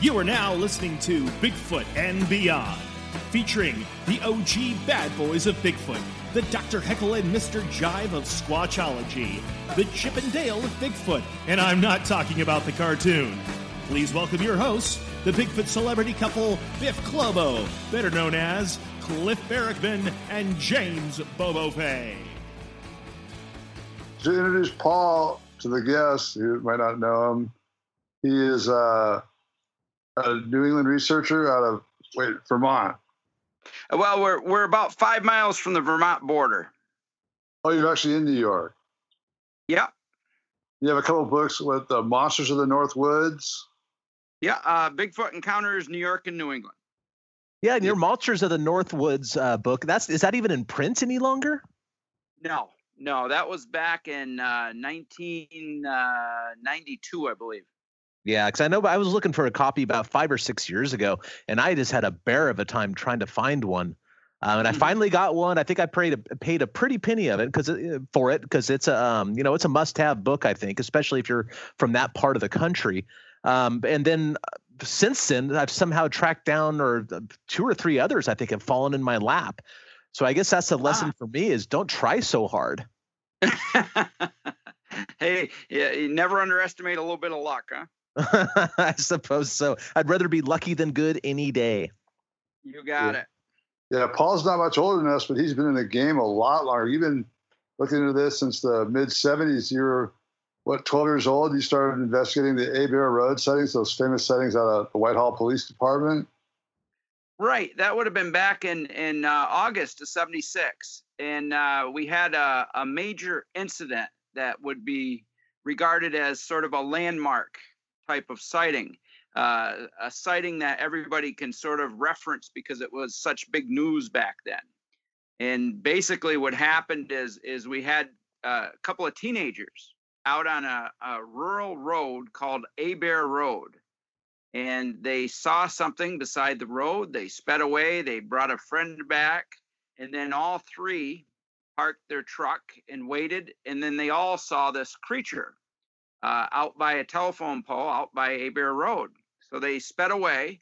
You are now listening to Bigfoot and Beyond, featuring the OG bad boys of Bigfoot, the Dr. Heckle and Mr. Jive of Squatchology, the Chip and Dale of Bigfoot, and I'm not talking about the cartoon. Please welcome your hosts, the Bigfoot celebrity couple Biff Clobo, better known as Cliff Barackman and James Bobo Fay. To introduce Paul to the guests who might not know him, he is uh, a New England researcher out of wait Vermont. Well, we're we're about five miles from the Vermont border. Oh, you're actually in New York. Yeah. You have a couple books with the Monsters of the North Woods. Yeah, uh, Bigfoot Encounters, New York and New England. Yeah, and your Monsters of the North Woods uh, book. That's is that even in print any longer? No, no, that was back in uh, 1992, I believe. Yeah, because I know I was looking for a copy about five or six years ago, and I just had a bear of a time trying to find one. Um, and I Mhm. finally got one. I think I paid a, paid a pretty penny of it because for it because it's a um, you know it's a must have book I think especially if you're from that part of the country. Um, and then uh, since then I've somehow tracked down or uh, two or three others I think have fallen in my lap. So I guess that's the lesson Ah. for me is don't try so hard. hey, yeah, you never underestimate a little bit of luck, huh? I suppose so. I'd rather be lucky than good any day. You got Yeah. it. Yeah, Paul's not much older than us, but he's been in the game a lot longer. You've been looking into this since the mid 70s. You were, what, 12 years old? You started investigating the Abair Road sightings, those famous sightings out of the Whitehall Police Department. Right. That would have been back in in uh, August of '76, and uh, we had a, a major incident that would be regarded as sort of a landmark type of sighting, uh, a sighting that everybody can sort of reference because it was such big news back then. And basically, what happened is is we had uh, a couple of teenagers out on a, a rural road called Abair Road and they saw something beside the road. They sped away. They brought a friend back, and then all three parked their truck and waited. And then they all saw this creature uh, out by a telephone pole out by a Abair Road. So they sped away.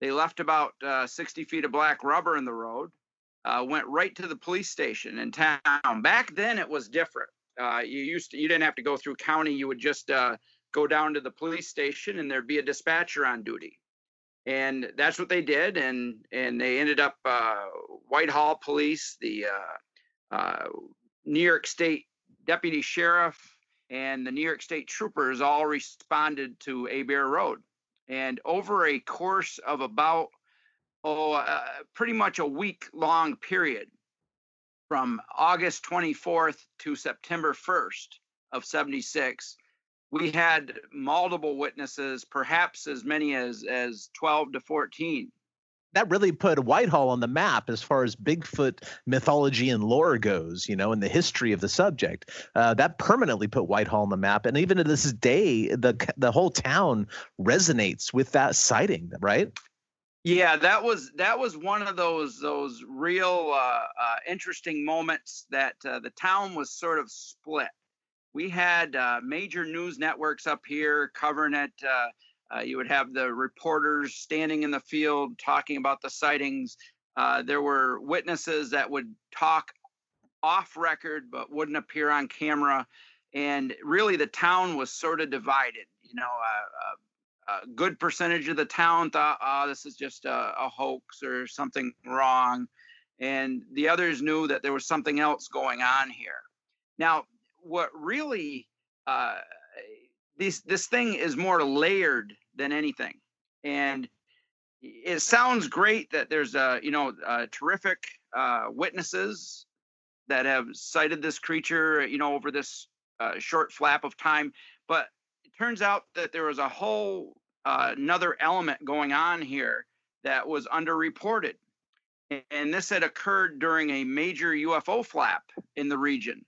They left about uh, 60 feet of black rubber in the road. Uh, went right to the police station in town. Back then, it was different. Uh, you used to, you didn't have to go through county. You would just uh, go down to the police station and there'd be a dispatcher on duty and that's what they did and and they ended up uh, whitehall police the new york state deputy sheriff and the new york state troopers all responded to abair road and over a course of about oh uh, pretty much a week long period from august 24th to september 1st of 76 we had multiple witnesses, perhaps as many as as 12 to 14. That really put Whitehall on the map as far as Bigfoot mythology and lore goes, you know, and the history of the subject. Uh, that permanently put Whitehall on the map, and even to this day, the the whole town resonates with that sighting, right? Yeah, that was that was one of those those real uh, uh, interesting moments that uh, the town was sort of split. We had uh, major news networks up here covering it. Uh, you would have the reporters standing in the field talking about the sightings. Uh, there were witnesses that would talk off record but wouldn't appear on camera. And really, the town was sort of divided. You know, uh, uh, a good percentage of the town thought, oh, this is just a, a hoax or something wrong. And the others knew that there was something else going on here. Now, what really uh, this this thing is more layered than anything, and it sounds great that there's uh, you know terrific uh, witnesses that have cited this creature, you know, over this uh, short flap of time. But it turns out that there was a whole uh, another element going on here that was underreported. And this had occurred during a major UFO flap in the region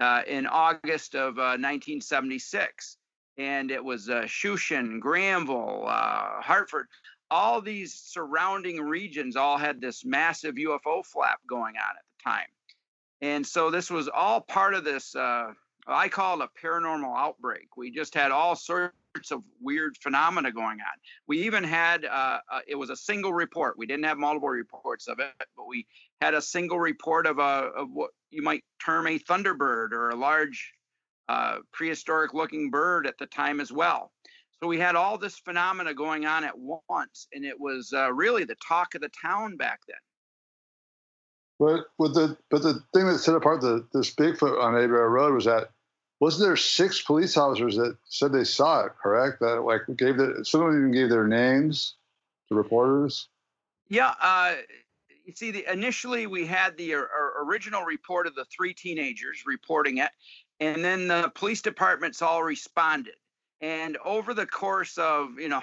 uh, in August of 1976. And it was uh, Shushan, Granville, uh, Hartford, all these surrounding regions all had this massive UFO flap going on at the time. And so this was all part of this, uh, I call it a paranormal outbreak. We just had all sorts of weird phenomena going on. We even had, uh, uh, it was a single report. We didn't have multiple reports of it, but we had a single report of, a, of what you might term a thunderbird or a large uh, prehistoric looking bird at the time as well. So we had all this phenomena going on at once, and it was uh, really the talk of the town back then. But with the but the thing that set apart the this Bigfoot on Abair Road was that wasn't there six police officers that said they saw it? Correct? That like gave the some of them even gave their names to reporters. Yeah, uh, you see, the, initially we had the original report of the three teenagers reporting it, and then the police departments all responded. And over the course of, you know,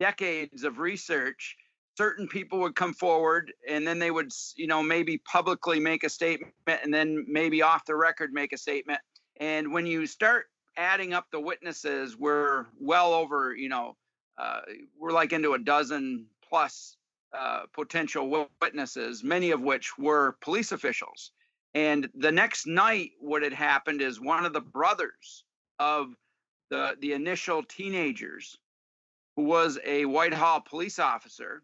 decades of research, certain people would come forward and then they would, you know, maybe publicly make a statement and then maybe off the record make a statement. And when you start adding up the witnesses, we're well over, you know, uh, we're like into a dozen plus uh, potential witnesses, many of which were police officials. And the next night, what had happened is one of the brothers of the the initial teenagers, who was a Whitehall police officer,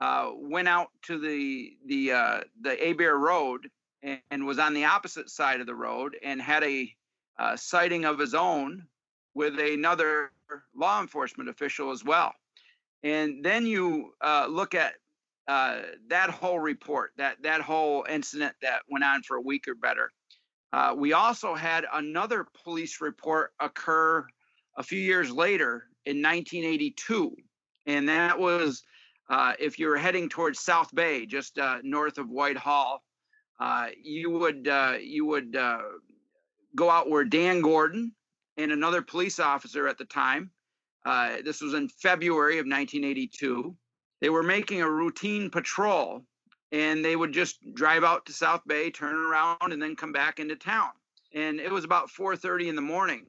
uh, went out to the the uh, the Abair Road and, and, was on the opposite side of the road and had a uh, sighting of his own with another law enforcement official as well. And then you uh, look at uh, that whole report, that that whole incident that went on for a week or better. Uh, we also had another police report occur a few years later in 1982. And that was uh, if you were heading towards South Bay, just uh, north of Whitehall, uh, you would uh, you would go out where Dan Gordon and another police officer at the time. This was in February of 1982. They were making a routine patrol, and they would just drive out to South Bay, turn around, and then come back into town. And it was about 4:30 in the morning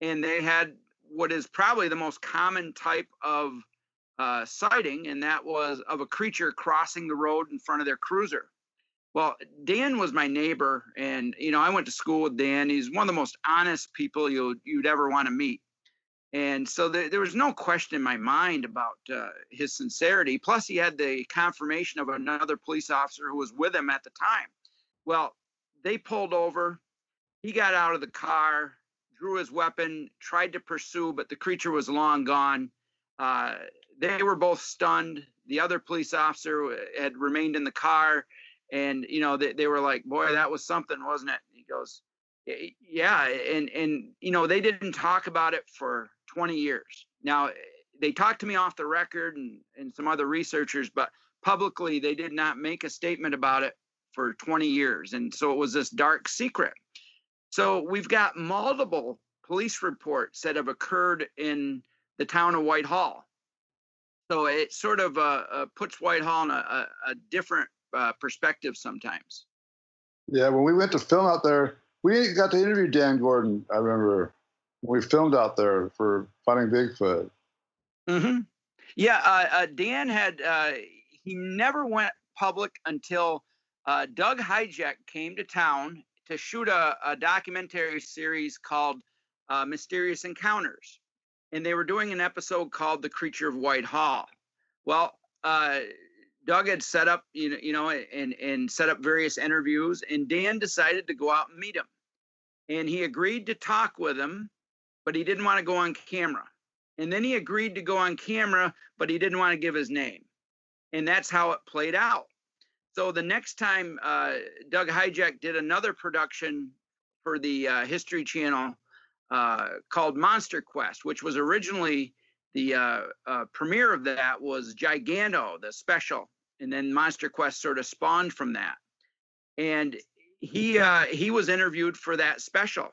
and they had what is probably the most common type of uh, sighting, and that was of a creature crossing the road in front of their cruiser. Well, Dan was my neighbor, and you know I went to school with Dan. He's one of the most honest people you'd you'd ever want to meet, and so there, there was no question in my mind about uh, his sincerity. Plus, he had the confirmation of another police officer who was with him at the time. Well, they pulled over. He got out of the car drew his weapon, tried to pursue, but the creature was long gone. Uh, they were both stunned. The other police officer had remained in the car, and you know they, they were like, "Boy, that was something, wasn't it?" He goes, "Yeah," and and you know they didn't talk about it for 20 years. Now they talked to me off the record and and some other researchers, but publicly they did not make a statement about it for 20 years, and so it was this dark secret. So we've got multiple police reports that have occurred in the town of Whitehall. So it sort of uh, uh, puts Whitehall in a, a, a different uh, perspective sometimes. Yeah, when we went to film out there, we got to interview Dan Gordon. I remember we filmed out there for Finding Bigfoot. Mm-hmm. Yeah, uh, uh, Dan had uh, he never went public until Doug Hajicek came to town to shoot a, a documentary series called uh, Mysterious Encounters. And they were doing an episode called The Creature of Whitehall. Well, uh, Doug had set up, you know, you know, and and set up various interviews, and Dan decided to go out and meet him. And he agreed to talk with him, but he didn't want to go on camera. And then he agreed to go on camera, but he didn't want to give his name. And that's how it played out. So the next time uh, Doug Hajicek did another production for the uh, History Channel uh, called Monster Quest, which was originally the uh, uh, premiere of that was Giganto, the special, and then Monster Quest sort of spawned from that. And he uh, he was interviewed for that special,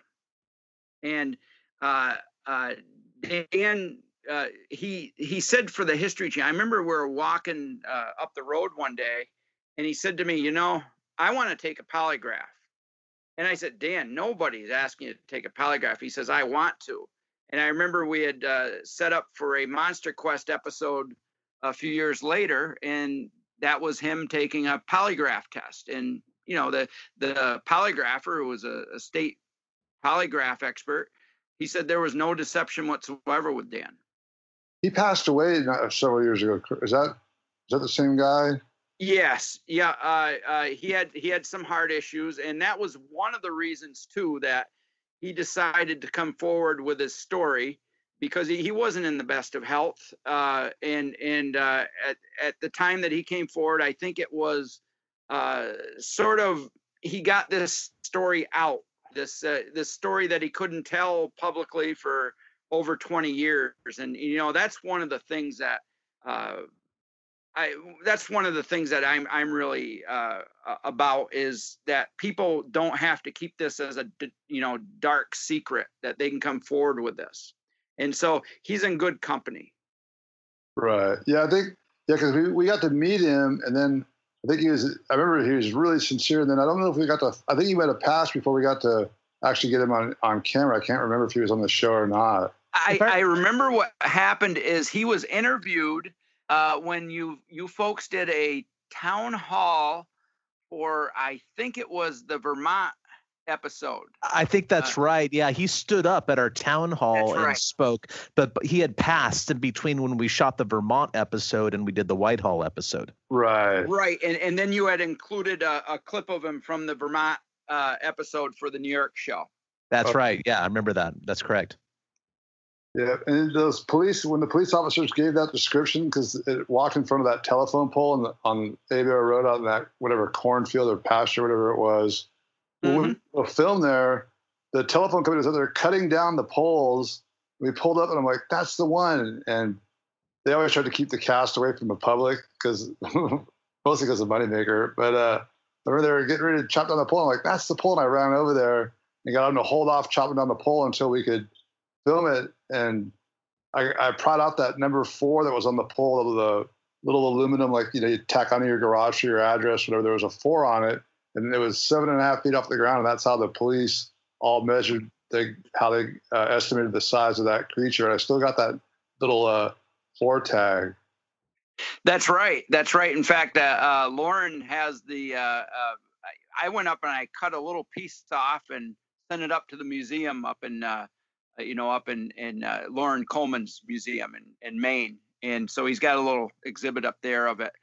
and uh, uh, Dan uh, he he said for the history channel. I remember we were walking uh, up the road one day, and he said to me, "You know, I want to take a polygraph." And I said, "Dan, nobody's asking you to take a polygraph." He says, "I want to." And I remember we had uh, set up for a Monster Quest episode a few years later, and that was him taking a polygraph test. And you know, the the polygrapher who was a, a state polygraph expert, he said there was no deception whatsoever with Dan. He passed away several years ago. Is that is that the same guy? Yes, yeah. Uh, uh, he had he had some heart issues, and that was one of the reasons too that he decided to come forward with his story because he, he wasn't in the best of health. Uh, and and uh, at at the time that he came forward, I think it was uh, sort of he got this story out, this uh, this story that he couldn't tell publicly for over 20 years, and you know that's one of the things that. Uh, I, that's one of the things that I'm I'm really uh, about is that people don't have to keep this as a you know dark secret that they can come forward with this, and so he's in good company. Right. Yeah, I think yeah because we, we got to meet him, and then I think he was. I remember he was really sincere. And then I don't know if we got to. I think he might have passed before we got to actually get him on on camera. I can't remember if he was on the show or not. I, I remember what happened is he was interviewed uh, when you you folks did a town hall for I think it was the Vermont episode. I think that's uh, right. Yeah, he stood up at our town hall and right. spoke, but, but he had passed in between when we shot the Vermont episode and we did the Whitehall episode. Right. Right, and and then you had included a, a clip of him from the Vermont uh, episode for the New York show. That's okay. right. Yeah, I remember that. That's correct. Yeah, and those police, when the police officers gave that description, because it walked in front of that telephone pole on the, on Abair Road out in that whatever cornfield or pasture, whatever it was, mm-hmm. we film there, the telephone company was out there cutting down the poles. We pulled up and I'm like, that's the one. And they always tried to keep the cast away from the public because mostly because of moneymaker. But uh, remember they were getting ready to chop down the pole. I'm like, that's the pole. And I ran over there and got them to hold off chopping down the pole until we could film it. And I, I pried out that number four that was on the pole of the little aluminum, like you know, you tack onto your garage for your address, whatever. There was a four on it, and it was seven and a half feet off the ground, and that's how the police all measured the, how they uh, estimated the size of that creature. And I still got that little uh, floor tag. That's right. That's right. In fact, uh, uh Loren has the. Uh, uh, I went up and I cut a little piece off and sent it up to the museum up in, you know, up in in Loren Coleman's museum in in Maine. And so he's got a little exhibit up there of it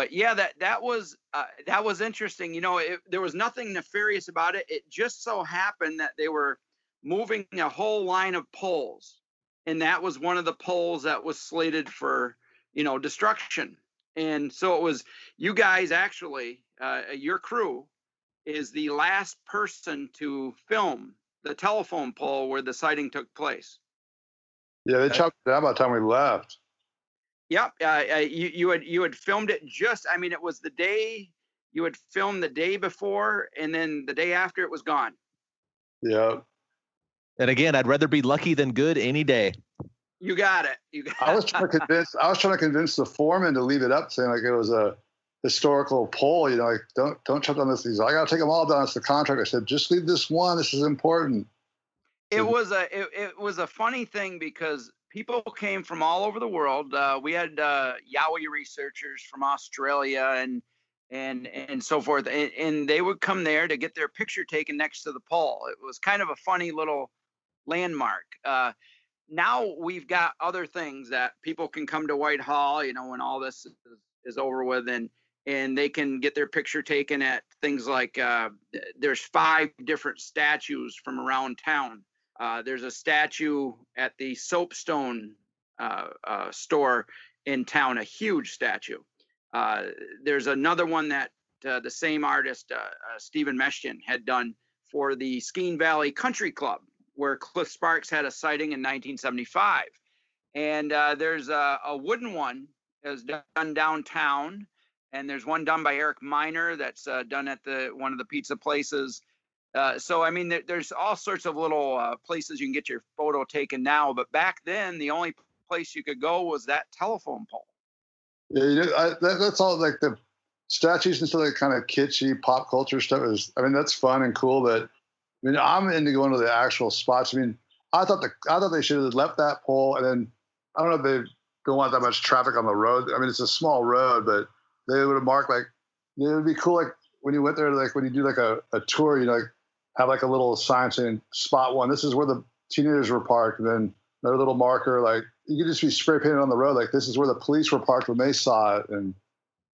but yeah, that that was uh, that was interesting. You know, it, there was nothing nefarious about it. It just so happened that they were moving a whole line of poles, and that was one of the poles that was slated for you know destruction. And so it was you guys actually, uh, your crew, is the last person to film the telephone pole where the sighting took place. Yeah, they chopped it down by the time we left. Yep. Uh, uh, you you had you had filmed it just. I mean, it was the day you had filmed the day before, and then the day after it was gone. Yeah. And again, I'd rather be lucky than good any day. You got it. You got I was trying to convince. I was trying to convince the foreman to leave it up, saying like it was a historical poll. You know, like don't don't chuck on this. He's like, I got to take them all down. It's the contract. I said, just leave this one. This is important. It was a it, it was a funny thing because people came from all over the world. Uh, we had uh, Yowie researchers from Australia and and and so forth, and, and, they would come there to get their picture taken next to the pole. It was kind of a funny little landmark. Uh, now we've got other things that people can come to Whitehall, you know, when all this is, is over with, and and they can get their picture taken at things like uh, there's five different statues from around town uh, there's a statue at the Soapstone uh, uh, store in town, a huge statue. Uh, there's another one that uh, the same artist, Stephen Meshtian, had done for the Skene Valley Country Club, where Cliff Sparks had a sighting in 1975. And there's a, a, wooden one that was done downtown and there's one done by Eric Miner that's done at the one of the pizza places. Uh, so I mean, there, there's all sorts of little uh, places you can get your photo taken now, but back then the only place you could go was that telephone pole. Yeah, you know, I, that, that's all like the statues and stuff like kind of kitschy pop culture stuff is. I mean, that's fun and cool. But I mean, I'm into going to the actual spots. I mean, I thought the I thought they should have left that pole, and then I don't know if they don't want that much traffic on the road. I mean, it's a small road, but they would have marked like it would be cool. Like when you went there, like when you do like a, a tour, you know, like have like a little sign saying spot one. This is where the teenagers were parked, and then another little marker like you could just be spray painted on the road like this is where the police were parked when they saw it, and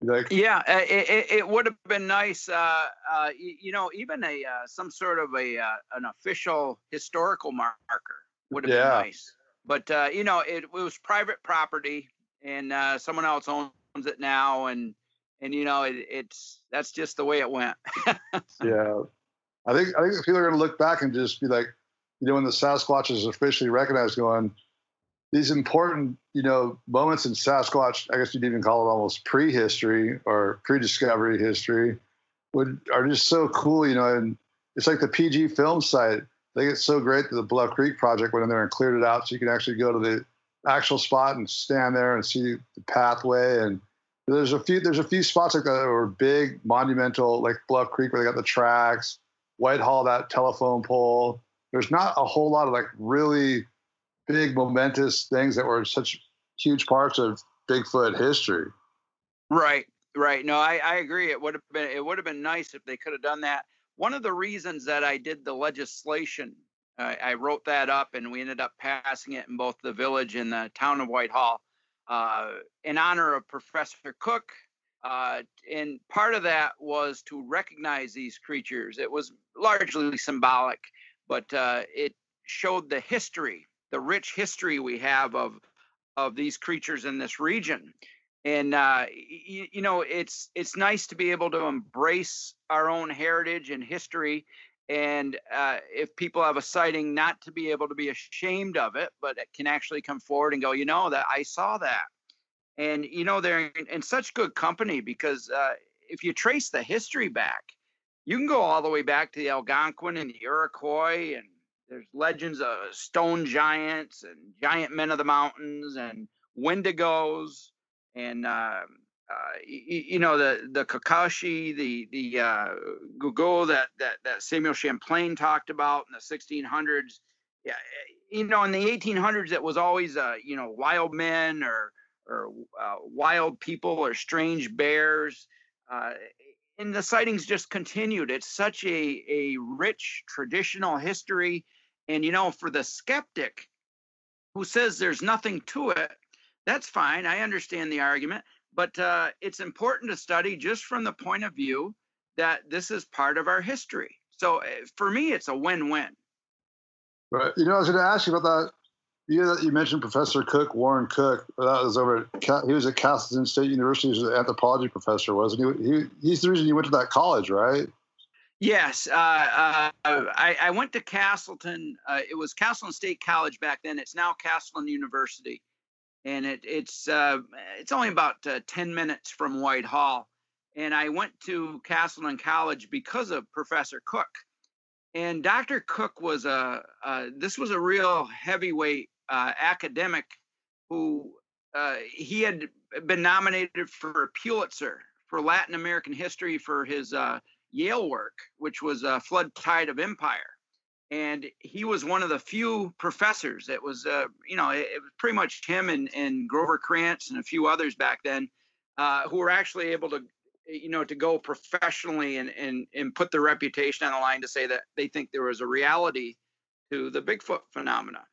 like yeah, uh, it, it, it would have been nice. Uh, uh, you, know, even a uh, some sort of a uh, an official historical marker would have yeah. been nice. But uh, you know, it, it, was private property, and someone else owns it now, and and you know, it, it's that's just the way it went. yeah, I think I think people are going to look back and just be like, you know, when the Sasquatch is officially recognized, going these important, you know, moments in Sasquatch, I guess you'd even call it almost prehistory or pre-discovery history, would are just so cool, you know. And it's like the PG film site. They get so great that the Bluff Creek Project went in there and cleared it out, so you can actually go to the actual spot and stand there and see the pathway. And there's a few there's a few spots like that that were big, monumental, like Bluff Creek where they got the tracks, Whitehall that telephone pole. There's not a whole lot of like really big momentous things that were such huge parts of Bigfoot history. Right, right. No, I, I agree. It would have been it would have been nice if they could have done that. One of the reasons that I did the legislation, I wrote that up, and we ended up passing it in both the village and the town of Whitehall, uh, in honor of Professor Cook. Uh, and part of that was to recognize these creatures. It was largely symbolic, but uh, it showed the history the rich history we have of of these creatures in this region. And uh, you, you, know it's it's nice to be able to embrace our own heritage and history. And uh, if people have a sighting not to be able to be ashamed of it but it can actually come forward and go you know that i saw that and you know they're in, in such good company because uh, if you trace the history back you can go all the way back to the algonquin and the iroquois and there's legends of stone giants and giant men of the mountains and wendigos and uh, uh, you, you, know the the Kakashi, the the uh, that that that Samuel Champlain talked about in the 1600s. Yeah, you know, in the 1800s, it was always uh, you know wild men or or uh, wild people or strange bears. Uh, and the sightings just continued. It's such a a rich traditional history and you know, for the skeptic who says there's nothing to it, that's fine. I understand the argument, but uh, it's important to study just from the point of view that this is part of our history. So eh, for me, it's a win-win. Right. You know, I was going to ask you about that. You, you mentioned Professor Cook, Warren Cook. That was over. At, he was at Castleton State University. He was an anthropology professor, wasn't he? he? He's the reason you went to that college, right? Yes, uh, uh, I, I, went to Castleton. Uh, it was Castleton State College back then. It's now Castleton University, and it, it's uh, it's only about uh, ten minutes from Whitehall. And I went to Castleton College because of Professor Cook. And Dr. Cook was a this was a real heavyweight uh, academic who he had been nominated for a Pulitzer for Latin American history for his Yale work, which was a Flood Tide of Empire. And he was one of the few professors that was, uh, you know, it, it, was pretty much him and, and Grover Krantz and a few others back then uh, who were actually able to, you know, to go professionally and, and, and put their reputation on the line to say that they think there was a reality to the Bigfoot phenomena.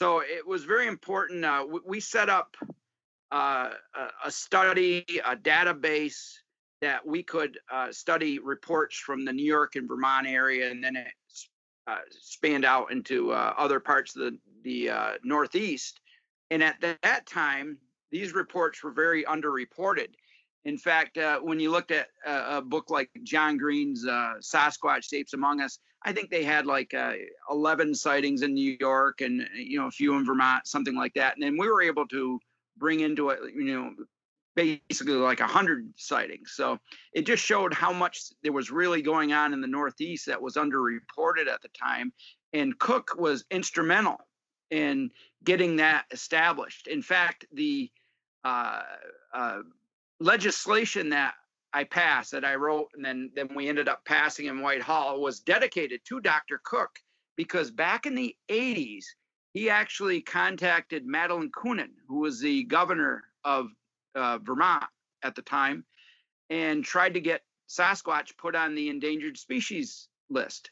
So it was very important. Uh, we, set up uh, a, study, a database that we could uh, study reports from the New York and Vermont area, and then it uh, spanned out into uh, other parts of the, the uh, Northeast. And at that time, these reports were very underreported. In fact, when you looked at a, a, book like John Green's Sasquatch Shapes Among Us, I think they had like 11 sightings in New York and you know a few in Vermont, something like that. And then we were able to bring into it, you know, basically like hundred sightings. So it just showed how much there was really going on in the Northeast that was underreported at the time. And Cook was instrumental in getting that established. In fact, the uh, uh, legislation that I passed, that I wrote, and then then we ended up passing in Whitehall, was dedicated to Dr. Cook because back in the 80s, he actually contacted Madeline Kunin, who was the governor of uh, Vermont at the time, and tried to get Sasquatch put on the endangered species list.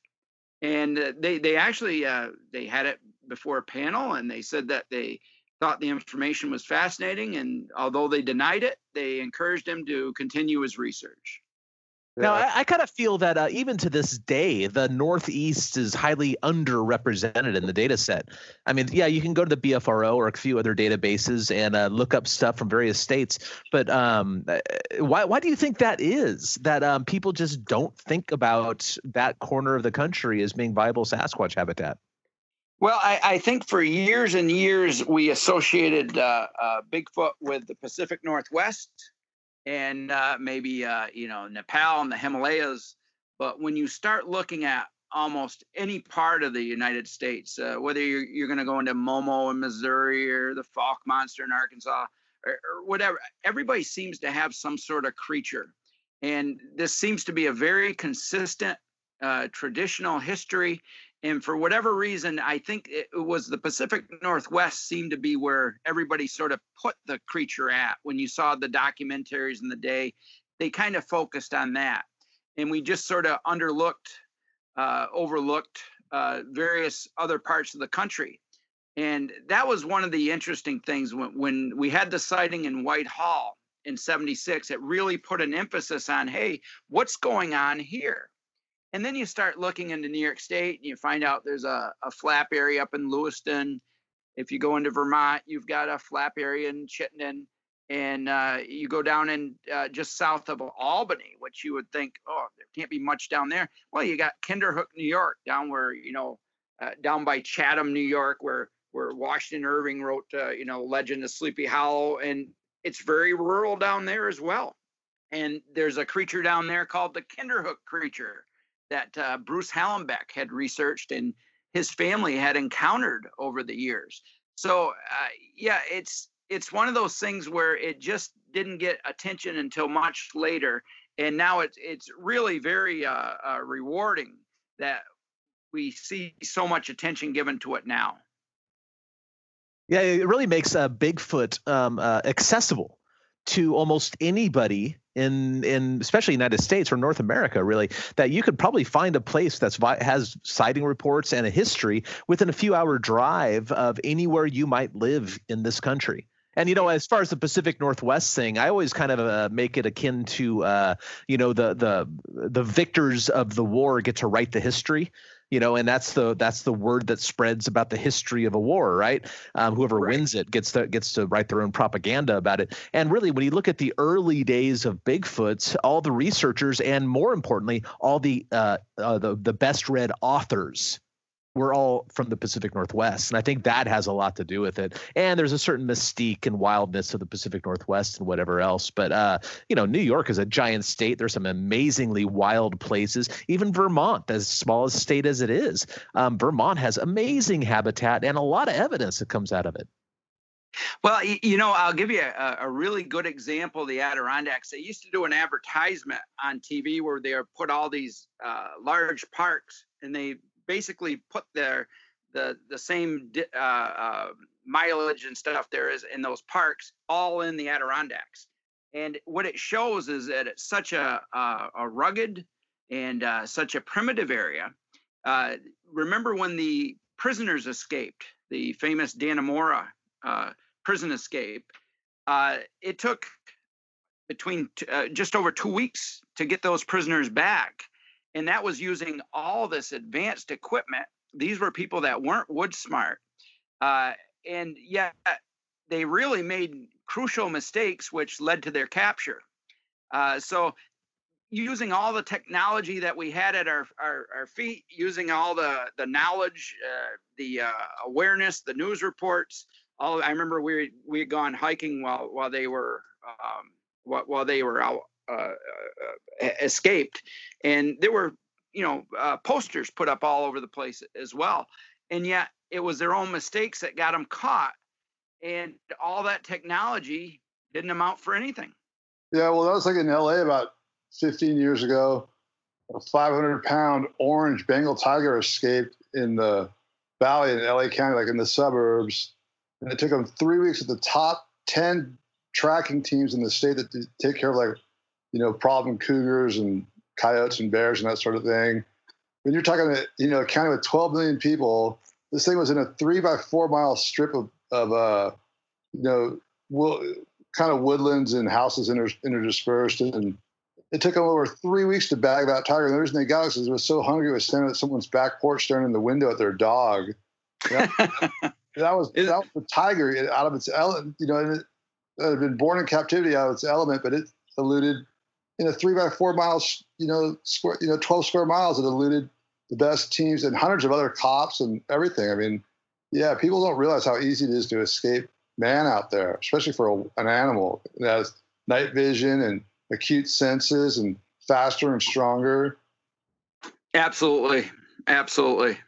And uh, they they actually uh, they had it before a panel, and they said that they thought the information was fascinating, and although they denied it, they encouraged him to continue his research. Now, I, I kind of feel that uh, even to this day, the Northeast is highly underrepresented in the data set. I mean, yeah, you can go to the BFRO or a few other databases and uh, look up stuff from various states, but um, uh, why why do you think that is? That um, people just don't think about that corner of the country as being viable Sasquatch habitat? Well, I, I, think for years and years we associated uh, uh, Bigfoot with the Pacific Northwest and uh, maybe uh, you know Nepal and the Himalayas. But when you start looking at almost any part of the United States, uh, whether you're, you're going to go into Momo in Missouri or the Fouke Monster in Arkansas or, or whatever, everybody seems to have some sort of creature. And this seems to be a very consistent uh, traditional history and for whatever reason i think it was the pacific northwest seemed to be where everybody sort of put the creature at. When you saw the documentaries in the day they kind of focused on that. And we just sort of underlooked uh, overlooked uh, various other parts of the country. And that was one of the interesting things when, when we had the sighting in whitehall in 76 it really put an emphasis on hey what's going on here and then you start looking into New York State and you find out there's a, a flap area up in Lewiston. If you go into Vermont, you've got a flap area in Chittenden. And uh, you go down in uh, just south of Albany, which you would think, oh, there can't be much down there. Well, you got Kinderhook, New York, down where, you know, uh, down by Chatham, New York, where where Washington Irving wrote, uh, you know, Legend of Sleepy Hollow, and it's very rural down there as well. And there's a creature down there called the Kinderhook creature, that uh, Bruce Hallenbeck had researched and his family had encountered over the years. So uh, yeah, it's it's one of those things where it just didn't get attention until much later, and now it's it's really very uh, uh rewarding that we see so much attention given to it now. Yeah, it really makes uh, Bigfoot um, uh, accessible to almost anybody in in especially United States or North America really that you could probably find a place that's has sighting reports and a history within a few hour drive of anywhere you might live in this country. And you know, as far as the Pacific Northwest thing, I always kind of uh, make it akin to, uh, you know, the the the victors of the war get to write the history you know and that's the that's the word that spreads about the history of a war right um, whoever right. wins it gets to gets to write their own propaganda about it and really when you look at the early days of bigfoot all the researchers and more importantly all the uh, uh, the, the best read authors we're all from the Pacific Northwest. And I think that has a lot to do with it. And there's a certain mystique and wildness of the Pacific Northwest and whatever else. But, uh, you know, New York is a giant state. There's some amazingly wild places. Even Vermont, as small a state as it is, um, Vermont has amazing habitat and a lot of evidence that comes out of it. Well, you know, I'll give you a, a, really good example the Adirondacks. They used to do an advertisement on TV where they put all these uh, large parks and they basically put their the the same uh, uh, mileage and stuff there is in those parks all in the Adirondacks. And what it shows is that it's such a a, a rugged and uh, such a primitive area. Uh, remember when the prisoners escaped, the famous Dannemora uh, prison escape? Uh, it took between t- just over two weeks to get those prisoners back and that was using all this advanced equipment. These were people that weren't wood smart, uh, and yet they really made crucial mistakes, which led to their capture. Uh, so, using all the technology that we had at our our, our feet, using all the the knowledge, uh, the uh, awareness, the news reports. All I remember we we had gone hiking while while they were um, while they were out uh, uh, escaped, and there were you know uh, posters put up all over the place as well, and yet it was their own mistakes that got them caught, and all that technology didn't amount for anything. Yeah, well, that was like in L.A. about 15 years ago. A 500 pound orange Bengal tiger escaped in the valley in LA County, like in the suburbs. And it took them three weeks at the top 10 tracking teams in the state that take care of like, you know, problem cougars and coyotes and bears and that sort of thing. When you're talking, about, you know, a county with 12 million people, this thing was in a three by four mile strip of, of uh, you know, well, kind of woodlands and houses inter, interdispersed. And it took them over three weeks to bag that tiger. And the reason they got it was it was so hungry it was standing at someone's back porch staring in the window at their dog. that was that was the tiger out of its element. You know, it, it had been born in captivity out of its element, but it eluded in a three by four miles, you know, square, you know, twelve square miles. It eluded the best teams and hundreds of other cops and everything. I mean, yeah, people don't realize how easy it is to escape man out there, especially for a, an animal that has night vision and acute senses and faster and stronger. Absolutely. Absolutely.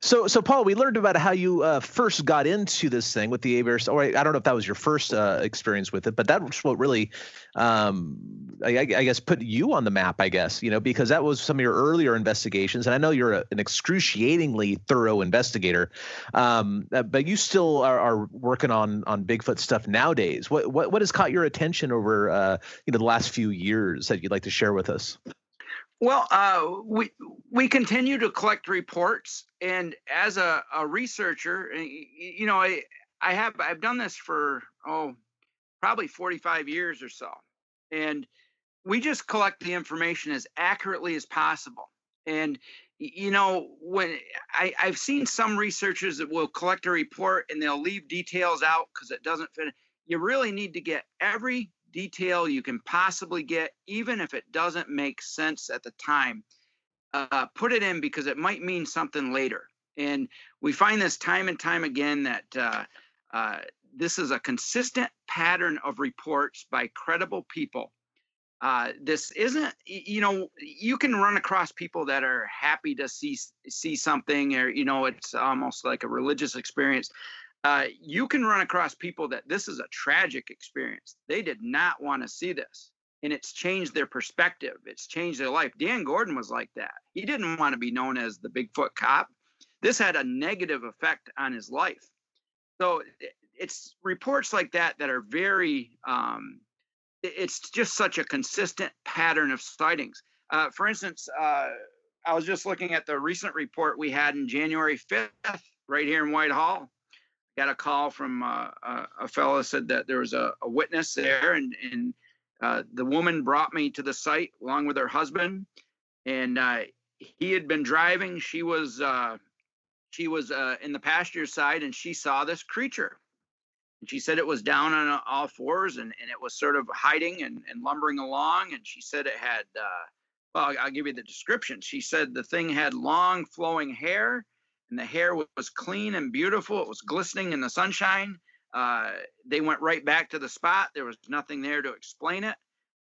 So, so Paul, we learned about how you uh, first got into this thing with the ABAIR. Or I don't know if that was your first uh, experience with it, but that's what really, um, I, I, guess, put you on the map. I guess you know because that was some of your earlier investigations, and I know you're a, an excruciatingly thorough investigator. Um, uh, but you still are, are, working on on Bigfoot stuff nowadays. What what what has caught your attention over uh, you know the last few years that you'd like to share with us? Well, uh, we we continue to collect reports, and as a, a researcher, eh, you know, I I have I've done this for oh probably 45 years or so, and we just collect the information as accurately as possible. And you know, when I, I've seen some researchers that will collect a report and they'll leave details out because it doesn't fit. You really need to get every detail you can possibly get, even if it doesn't make sense at the time. Uh, put it in because it might mean something later. And we find this time and time again that uh, uh, this is a consistent pattern of reports by credible people. Uh, this isn't, you know, you can run across people that are happy to see see something, or you know, it's almost like a religious experience uh, you can run across people that this is a tragic experience. They did not want to see this. And it's changed their perspective. It's changed their life. Dan Gordon was like that. He didn't want to be known as the Bigfoot cop. This had a negative effect on his life. So it's reports like that that are very, um, it's just such a consistent pattern of sightings. Uh, for instance, uh, I was just looking at the recent report we had in January 5th, right here in Whitehall got a call from uh, a, a fellow said that there was a, a witness there, and and uh, the woman brought me to the site along with her husband, and uh, he had been driving. She was uh, she was uh, in the pasture side, and she saw this creature. And she said it was down on all fours, and, and it was sort of hiding and, and lumbering along. And she said it had, uh, well, I'll give you the description. She said the thing had long flowing hair and the hair was clean and beautiful. It was glistening in the sunshine. Uh, they went right back to the spot. There was nothing there to explain it.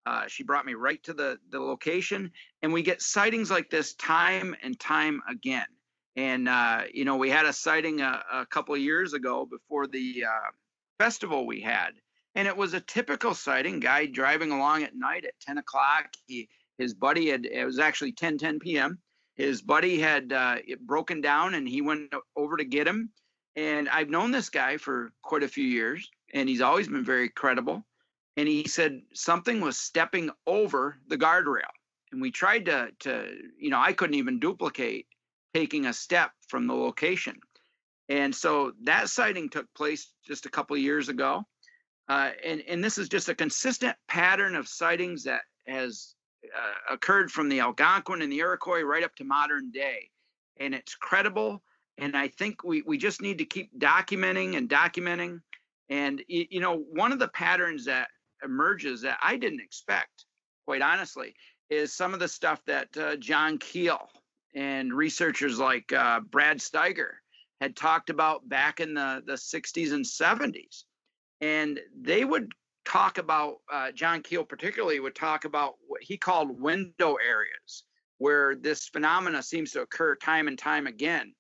Uh, she brought me right to the, the location. And we get sightings like this time and time again. And, uh, you know, we had a sighting a, a couple years ago before the uh, festival we had. And it was a typical sighting guy driving along at night at 10 o'clock. He, his buddy had, it was actually 10, 10 p.m his buddy had uh, broken down and he went over to get him. And I've known this guy for quite a few years and he's always been very credible. And he said something was stepping over the guardrail. And we tried to, to, you know, I couldn't even duplicate taking a step from the location. And so that sighting took place just a couple years ago. Uh, and, and this is just a consistent pattern of sightings that has uh, occurred from the Algonquin and the Iroquois right up to modern day. And it's credible. And I think we, we just need to keep documenting and documenting. And, you know, one of the patterns that emerges that I didn't expect, quite honestly, is some of the stuff that uh, John Keel and researchers like uh, Brad Steiger had talked about back in the, the 60s and 70s. And they would talk about uh, John Keel particularly would talk about what he called window areas, where this phenomena seems to occur time and time again.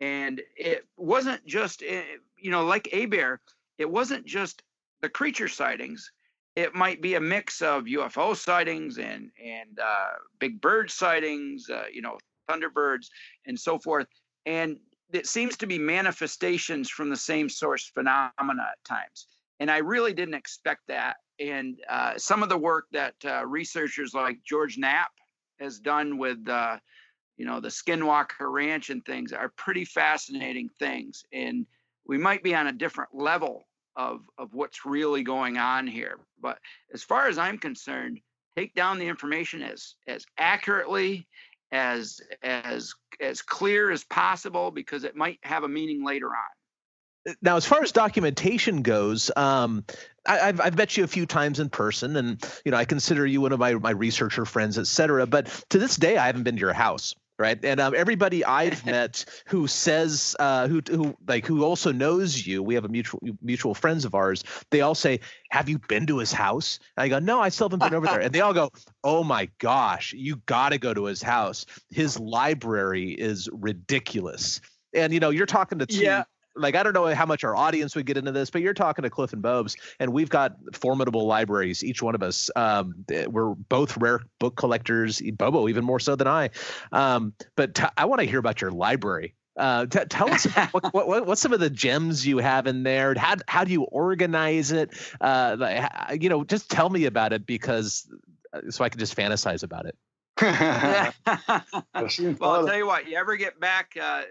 And it wasn't just, eh, you know, like a Abair, it wasn't just the creature sightings. It might be a mix of UFO sightings and and uh, big bird sightings, uh, you know, thunderbirds and so forth. And it seems to be manifestations from the same source phenomena at times. And I really didn't expect that. And uh, some of the work that uh, researchers like George Knapp has done with, uh, you know, the Skinwalker Ranch and things are pretty fascinating things. And we might be on a different level of, of what's really going on here. But as far as I'm concerned, take down the information as as accurately as as as clear as possible because it might have a meaning later on now as far as documentation goes um, I, have I've met you a few times in person and you know i consider you one of my, my researcher friends et cetera but to this day i haven't been to your house right? And um, everybody i've met who says uh, who who like who also knows you we have a mutual mutual friends of ours they all say have you been to his house? And i go no i still haven't been over there. And they all go oh my gosh you got to go to his house. His library is ridiculous. And you know you're talking to two yeah like I don't know how much our audience would get into this, but you're talking to Cliff and Bobes, and we've got formidable libraries, each one of us. Um, we're both rare book collectors, Bobo even more so than I. Um, but t- I want to hear about your library. Uh, t- tell us what, what, what's some of the gems you have in there. How how do you organize it? Uh, you know, just tell me about it because uh, so I can just fantasize about it. well, I'll tell you what. You ever get back uh,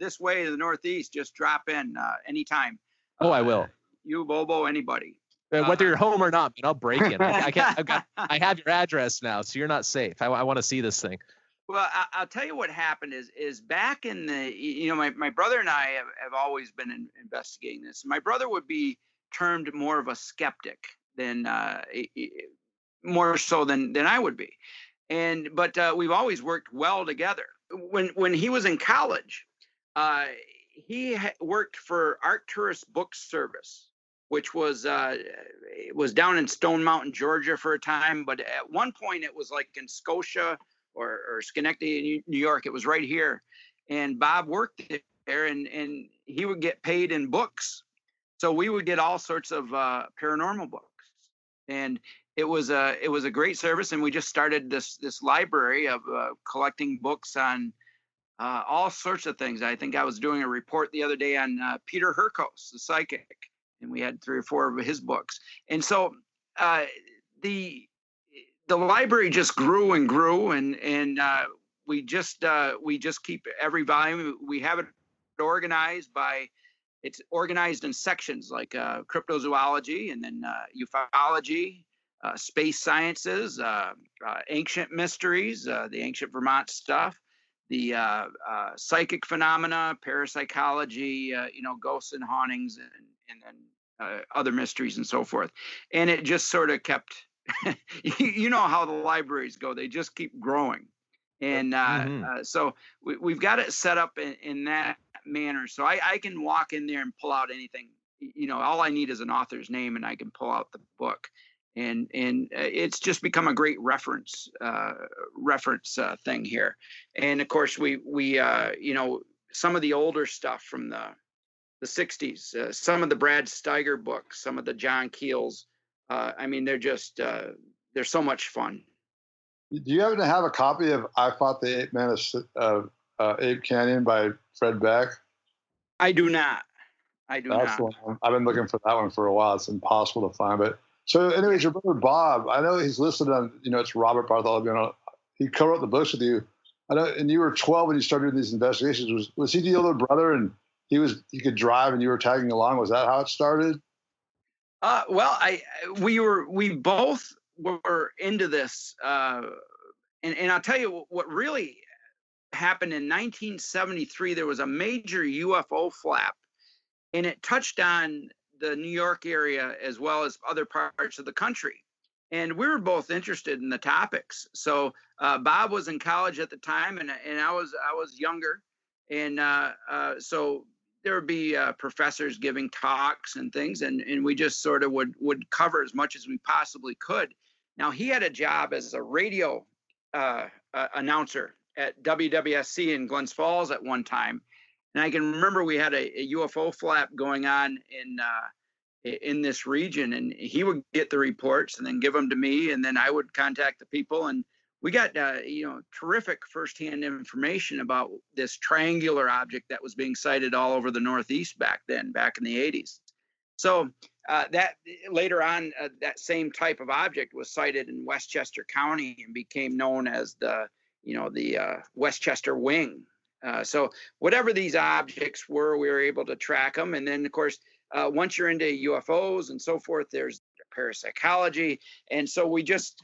this way to the Northeast, just drop in uh, anytime. Oh, I will. Uh, you, Bobo, anybody. Uh, whether you're home or not, man, I'll break in. I, I can't. I've got. I have your address now, so you're not safe. I, I want to see this thing. Well, I, will tell you what happened is is back in the you know my, my brother and I have, have always been in, investigating this. My brother would be termed more of a skeptic than uh, more so than than I would be, and but uh, we've always worked well together. When when he was in college, uh, he ha- worked for Arcturus Book Service, which was uh, was down in Stone Mountain, Georgia, for a time. But at one point, it was like in Scotia or, or Schenectady, New York. It was right here, and Bob worked there, and and he would get paid in books. So we would get all sorts of uh, paranormal books, and it was a it was a great service. And we just started this this library of uh, collecting books on uh, all sorts of things. I think I was doing a report the other day on uh, Peter Hurkos, the psychic, and we had three or four of his books. And so uh, the the library just grew and grew, and and uh, we just uh, we just keep every volume. We have it organized by it's organized in sections like uh, cryptozoology and then ufology. space sciences, ancient mysteries, the ancient Vermont stuff, the uh, uh, psychic phenomena, parapsychology, uh, you know, ghosts and hauntings, and and then uh, other mysteries and so forth. And it just sort of kept, you know, how the libraries go; they just keep growing. And uh, mm-hmm. Uh, so we, have got it set up in, in that manner. So I, I can walk in there and pull out anything. You know, all I need is an author's name, and I can pull out the book and and uh, it's just become a great reference uh, reference uh, thing here. And of course, we we uh, you know some of the older stuff from the the 60s, uh, some of the Brad Steiger books, some of the John Keels. Uh, I mean, they're just they're so much fun. Do you happen to have a copy of "I Fought the Ape Man of Ape Canyon" by Fred Beck? I do not. I do That's not. One. I've been looking for that one for a while. It's impossible to find, but so, anyways, your brother Bob, I know he's listed on, you know, it's Robert Bartholomew. He co-wrote the books with you. I know, and you were 12 when you started doing these investigations. Was was he the older brother, and he was he could drive, and you were tagging along? Was that how it started? Uh, well, I we were we both were into this, uh, and and I'll tell you what really happened in 1973. There was a major UFO flap, and it touched on the New York area as well as other parts of the country. And we were both interested in the topics. So uh, Bob was in college at the time, and and I was I was younger, and uh, uh, so there would be uh, professors giving talks and things, and and we just sort of would would cover as much as we possibly could. Now he had a job as a radio uh, uh, announcer at WWSC in Glens Falls at one time, and I can remember we had a, a UFO flap going on in uh, in this region, and he would get the reports and then give them to me, and then I would contact the people and we got uh, you know terrific firsthand information about this triangular object that was being sighted all over the Northeast back then, back in the 80s. So uh, that later on, uh, that same type of object was sighted in Westchester County and became known as the you know the uh, Westchester Wing. Uh, so whatever these objects were, we were able to track them, and then of course. Uh, once you're into UFOs and so forth, there's parapsychology, and so we just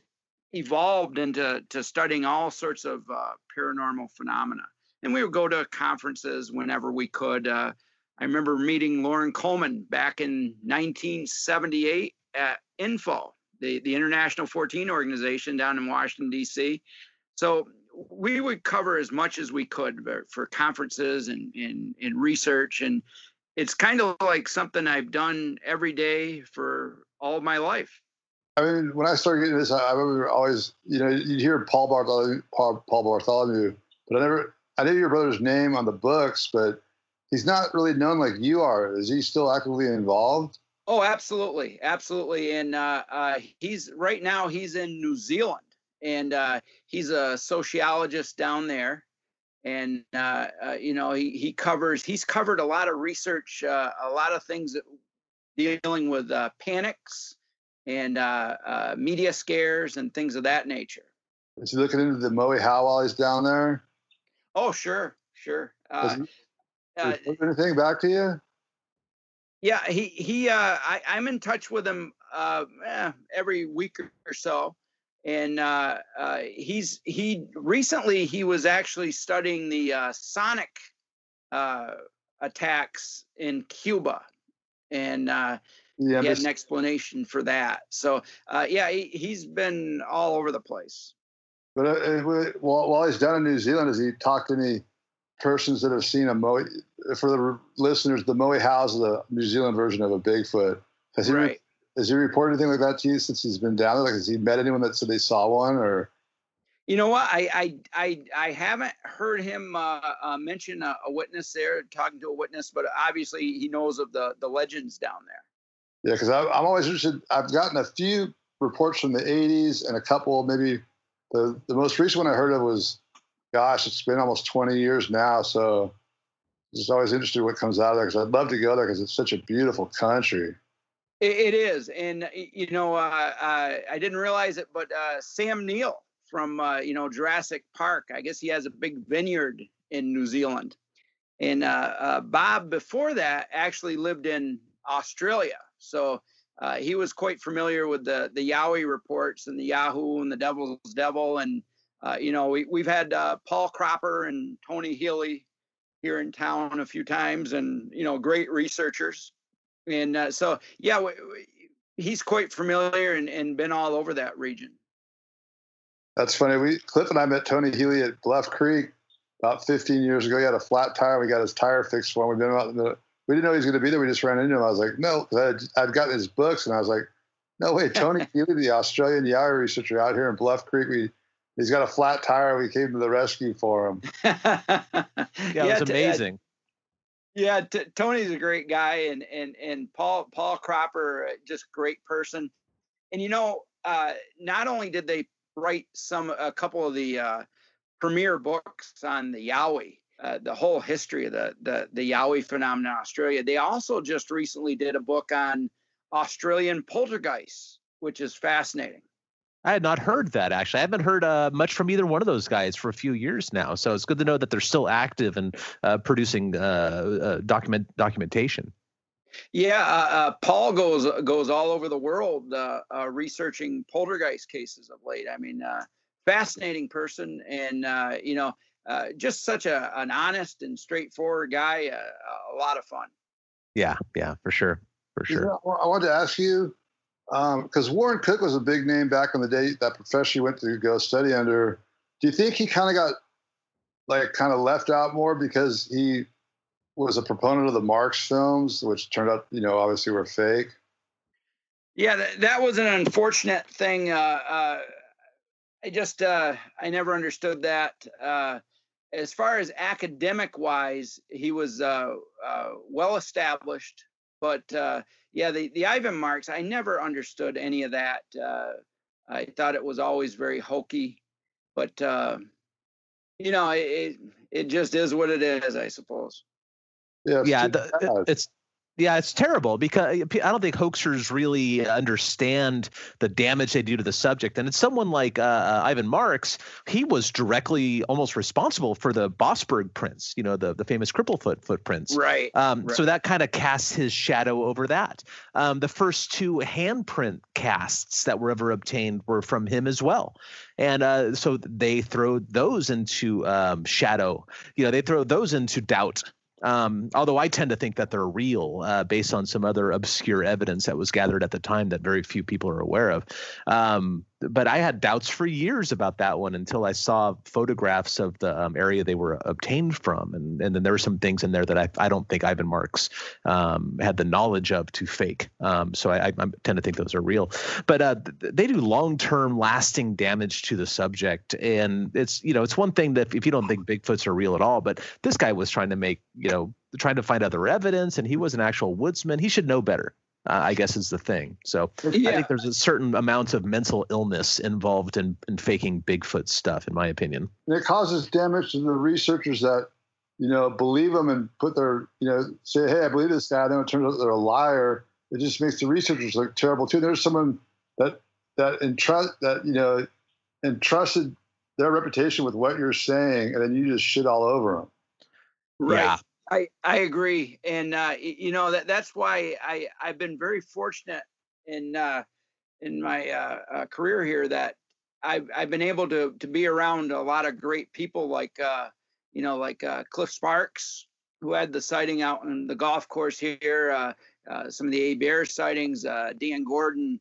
evolved into to studying all sorts of uh, paranormal phenomena. And we would go to conferences whenever we could. Uh, I remember meeting Loren Coleman back in 1978 at Info, the, the International Fortean organization down in Washington, D.C. So we would cover as much as we could for conferences and, and, and research. And it's kind of like something I've done every day for all my life. I mean, when I started getting this, I remember always, you know, you'd hear Paul Bartholomew, Paul, Paul Bartholomew, but I never, I knew your brother's name on the books, but he's not really known like you are. Is he still actively involved? Oh, absolutely, absolutely. And uh, uh, he's right now he's in New Zealand, and uh, he's a sociologist down there. And uh, uh, you know, he he covers he's covered a lot of research, uh, a lot of things that dealing with panics and uh, uh, media scares and things of that nature. Is he looking into the Moehau while he's down there? Oh, sure, sure. Uh, uh anything back to you? Yeah, he he. Uh, I I'm in touch with him uh, eh, every week or so, and uh, uh, he's he recently he was actually studying the uh, sonic uh, attacks in Cuba, and uh, yeah, he had an explanation for that. So uh, yeah, he, has been all over the place. But uh, while, while he's down in New Zealand, has he talked to any persons that have seen a Moe? For the listeners, the Moe House is the New Zealand version of a Bigfoot. Has he right. Has he reported anything like that to you since he's been down there? Like, has he met anyone that said they saw one or? You know what? I I I, I haven't heard him uh, uh, mention a, a, witness there, talking to a witness, but obviously he knows of the the legends down there. Yeah, because I'm always interested. I've gotten a few reports from the 80s and a couple, maybe the, the most recent one I heard of was, gosh, it's been almost 20 years now. So it's always interesting what comes out of there because I'd love to go there because it's such a beautiful country. It is. And, you know, uh, uh, I didn't realize it, but uh, Sam Neill from, uh, you know, Jurassic Park, I guess he has a big vineyard in New Zealand. And uh, uh, Bob, before that, actually lived in Australia. So uh, he was quite familiar with the the Yowie reports and the Yahoo and the Devil's Devil, and uh, you know we we've had uh, Paul Cropper and Tony Healy here in town a few times, and you know great researchers, and uh, so yeah, we, we, he's quite familiar and, and been all over that region. That's funny. We Cliff and I met Tony Healy at Bluff Creek about 15 years ago. He had a flat tire. We got his tire fixed for him. We've been out in the we didn't know he was going to be there. We just ran into him. I was like, no, because I'd, I'd gotten his books, and I was like, no, way, Tony Healy, the Australian Yowie researcher out here in Bluff Creek, we he's got a flat tire. We came to the rescue for him. yeah, it was amazing. Yeah, t- Tony's a great guy, and and and Paul Paul Cropper, uh, just great person. And you know, uh, not only did they write some a couple of the uh, premier books on the Yowie, uh, the whole history of the the the Yowie phenomenon in Australia. They also just recently did a book on Australian poltergeists, which is fascinating. I had not heard that actually. I haven't heard uh, much from either one of those guys for a few years now. So it's good to know that they're still active and uh, producing uh, uh, document documentation. Yeah, Paul goes goes all over the world researching poltergeist cases of late. I mean, fascinating person, and you know uh, just such a an honest and straightforward guy. Uh, a lot of fun. Yeah, yeah, for sure, for sure. You know, I wanted to ask you because um, Warren Cook was a big name back in the day. That professor you went to go study under. Do you think he kind of got like kind of left out more because he was a proponent of the Marx films, which turned out, you know, obviously were fake. Yeah, that, that was an unfortunate thing. Uh, uh, I just uh, I never understood that. Uh, as far as academic wise, he was uh, uh, well established, but uh, yeah, the the Ivan Marx, I never understood any of that. Uh, I thought it was always very hokey, but uh, you know, it it just is what it is, I suppose. Yeah, yeah, the, it's yeah, it's terrible because I don't think hoaxers really understand the damage they do to the subject. And it's someone like uh, uh, Ivan Marx, he was directly almost responsible for the Bossburg prints, you know, the, the famous Cripplefoot footprints. Right. Um, right. So that kind of casts his shadow over that. Um, the first two handprint casts that were ever obtained were from him as well. And uh, so they throw those into um, shadow, you know, they throw those into doubt um, although I tend to think that they're real uh, based on some other obscure evidence that was gathered at the time that very few people are aware of. Um, but I had doubts for years about that one until I saw photographs of the um, area they were obtained from, and and then there were some things in there that I, I don't think Ivan Marx um, had the knowledge of to fake. Um, so I, I, tend to think those are real, but uh, they do long term, lasting damage to the subject, and it's you know it's one thing that if you don't think Bigfoots are real at all, but this guy was trying to make you know trying to find other evidence, and he was an actual woodsman. He should know better uh, I guess is the thing. So yeah. I think there's a certain amount of mental illness involved in, in faking Bigfoot stuff, in my opinion. And it causes damage to the researchers that, you know, believe them and put their, you know, say, hey, I believe this guy. Then it turns out they're a liar. It just makes the researchers look terrible too. There's someone that that entrust that you know entrusted their reputation with what you're saying, and then you just shit all over them. Right. Yeah. I I agree, and uh, you know that that's why I I've been very fortunate in uh, in my uh, uh, career here that I've I've been able to to be around a lot of great people like uh, you know like uh, Cliff Sparks who had the sighting out on the golf course here, some of the Abair sightings, Dan Gordon.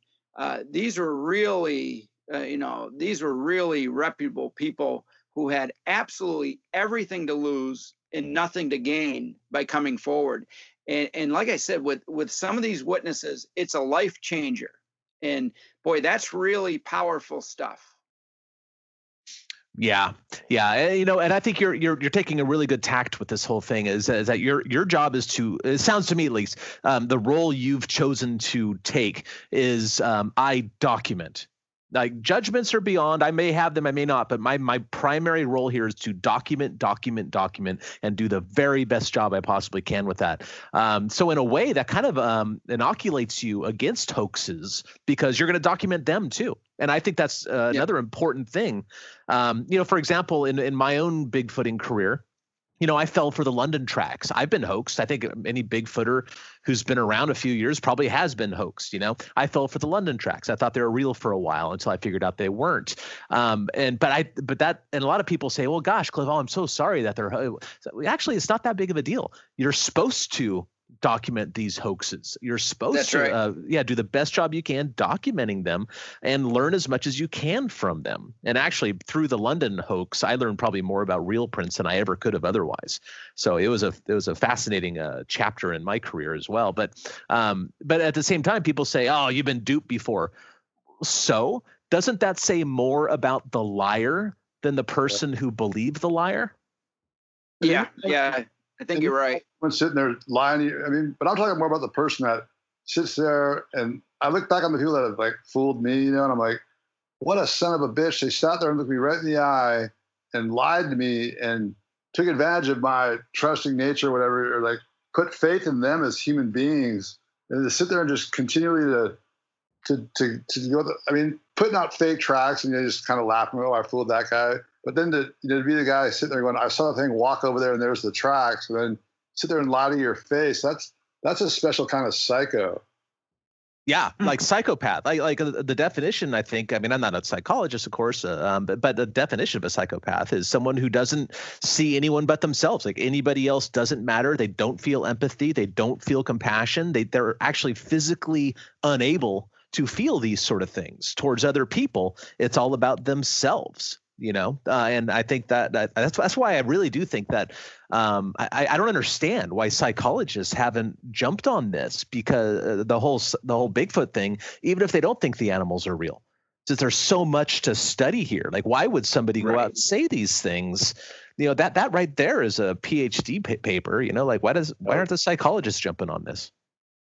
these were really you know these were really reputable people who had absolutely everything to lose and nothing to gain by coming forward. And, and like I said, with with some of these witnesses, it's a life changer. And boy, that's really powerful stuff. Yeah, yeah, you know, and I think you're you're you're taking a really good tact with this whole thing. Is, is that your your job is to? It sounds to me at least, um, the role you've chosen to take is um, I document like judgments are beyond. I may have them i may not but my my primary role here is to document document document and do the very best job i possibly can with that. Um, so in a way that kind of um, inoculates you against hoaxes because you're going to document them too. And i think that's uh, yeah. another important thing. Um, you know for example in in my own bigfooting career you know, I fell for the London tracks. I've been hoaxed. I think any Bigfooter who's been around a few years probably has been hoaxed. You know, I fell for the London tracks. I thought they were real for a while until I figured out they weren't. Um, and but I but that and a lot of people say, well, gosh, Cliff, oh, I'm so sorry that they're actually it's not that big of a deal. You're supposed to document these hoaxes. You're supposed That's to, right. uh, yeah, do the best job you can documenting them and learn as much as you can from them. And actually, through the London hoax, I learned probably more about real prints than I ever could have otherwise. So it was a it was a fascinating uh, chapter in my career as well. But um, but at the same time, people say, "Oh, you've been duped before." So doesn't that say more about the liar than the person who believed the liar? Yeah, yeah. I think you're right. When sitting there lying, I mean, but I'm talking more about the person that sits there and I look back on the people that have like fooled me, you know, and I'm like, what a son of a bitch. They sat there and looked me right in the eye and lied to me and took advantage of my trusting nature, or whatever, or like put faith in them as human beings. And to sit there and just continually to to to to go. I mean, putting out fake tracks and you know, just kind of laughing. Oh, I fooled that guy. But then to, you know, to be the guy sitting there going, I saw the thing walk over there and there's the tracks, and then sit there and lie to your face. That's that's a special kind of psycho. Yeah, hmm. like psychopath. Like like uh, the definition. I think. I mean, I'm not a psychologist, of course, uh, um, but but the definition of a psychopath is someone who doesn't see anyone but themselves. Like anybody else doesn't matter. They don't feel empathy. They don't feel compassion. They they're actually physically unable to feel these sort of things towards other people. It's all about themselves. You know uh, and i think that, that that's that's why i really do think that um, I, I don't understand why psychologists haven't jumped on this because uh, the whole the whole bigfoot thing even if they don't think the animals are real since there's so much to study here like why would somebody go out and say these things? You know that that right there is a phd pa- paper you know like why does why aren't the psychologists jumping on this?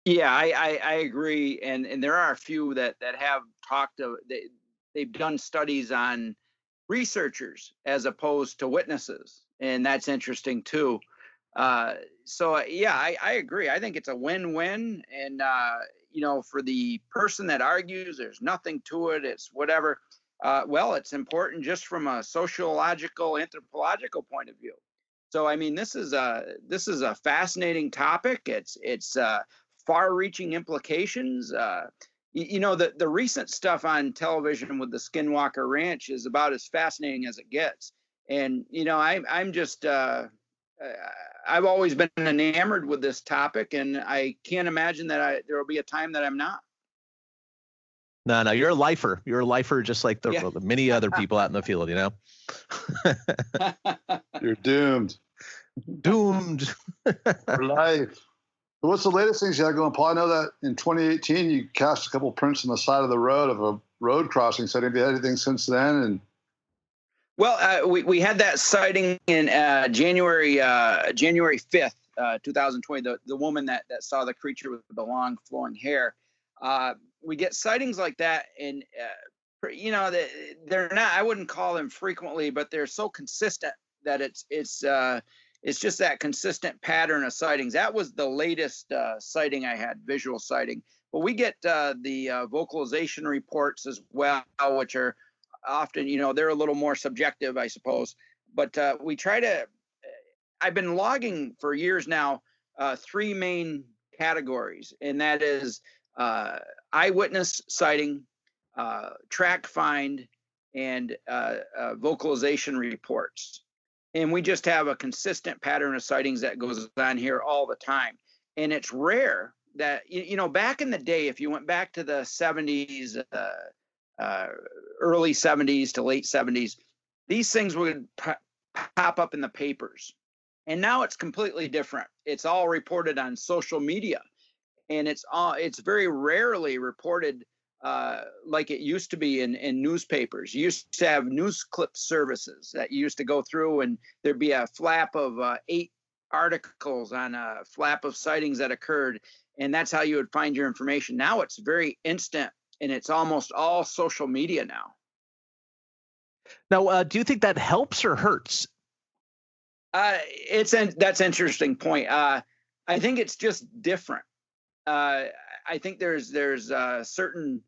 Yeah, I, I, I agree, and and there are a few that that have talked of they they've done studies on researchers as opposed to witnesses, and that's interesting too. Uh, so uh, yeah, I, I agree. I think it's a win-win, and uh, you know, for the person that argues there's nothing to it, it's whatever. Uh, well, it's important just from a sociological, anthropological point of view. So I mean, this is a this is a fascinating topic. It's it's uh, far-reaching implications. Uh, you, you know, the the recent stuff on television with the Skinwalker Ranch is about as fascinating as it gets. And you know, I I'm just uh, uh, I've always been enamored with this topic, and I can't imagine that I there will be a time that I'm not. no no you're a lifer you're a lifer just like the, Yeah. the many other people out in the field you know You're doomed doomed for life. What's the latest things you have going, Paul? I know that in 2018 you cast a couple prints on the side of the road of a road crossing. So have you had anything since then? And Well, uh, we we had that sighting in uh, January uh, January fifth, uh, two thousand twenty. The the woman that that saw the creature with the long flowing hair. Uh, we get sightings like that, and uh, you know they, they're not. I wouldn't call them frequently, but they're so consistent that it's it's it's just that consistent pattern of sightings. That was the latest uh, sighting I had, visual sighting. But we get uh, the uh, vocalization reports as well, which are often you know they're a little more subjective i suppose but uh, we try to i've been logging for years now uh, three main categories and that is uh, eyewitness sighting uh, track find and uh, uh, vocalization reports and we just have a consistent pattern of sightings that goes on here all the time and it's rare that you, know back in the day if you went back to the 70s uh, uh, early 70s to late 70s, these things would po- pop up in the papers. And now it's completely different. It's all reported on social media, and it's all it's very rarely reported uh, like it used to be in, in newspapers. You used to have news clip services that you used to go through, and there'd be a flap of uh, eight articles on a flap of sightings that occurred, and that's how you would find your information. Now it's very instant and it's almost all social media now. now uh, do you think that helps or hurts Uh, it's an, that's an interesting point. Uh, I think it's just different. Uh, I think there's there's uh, certain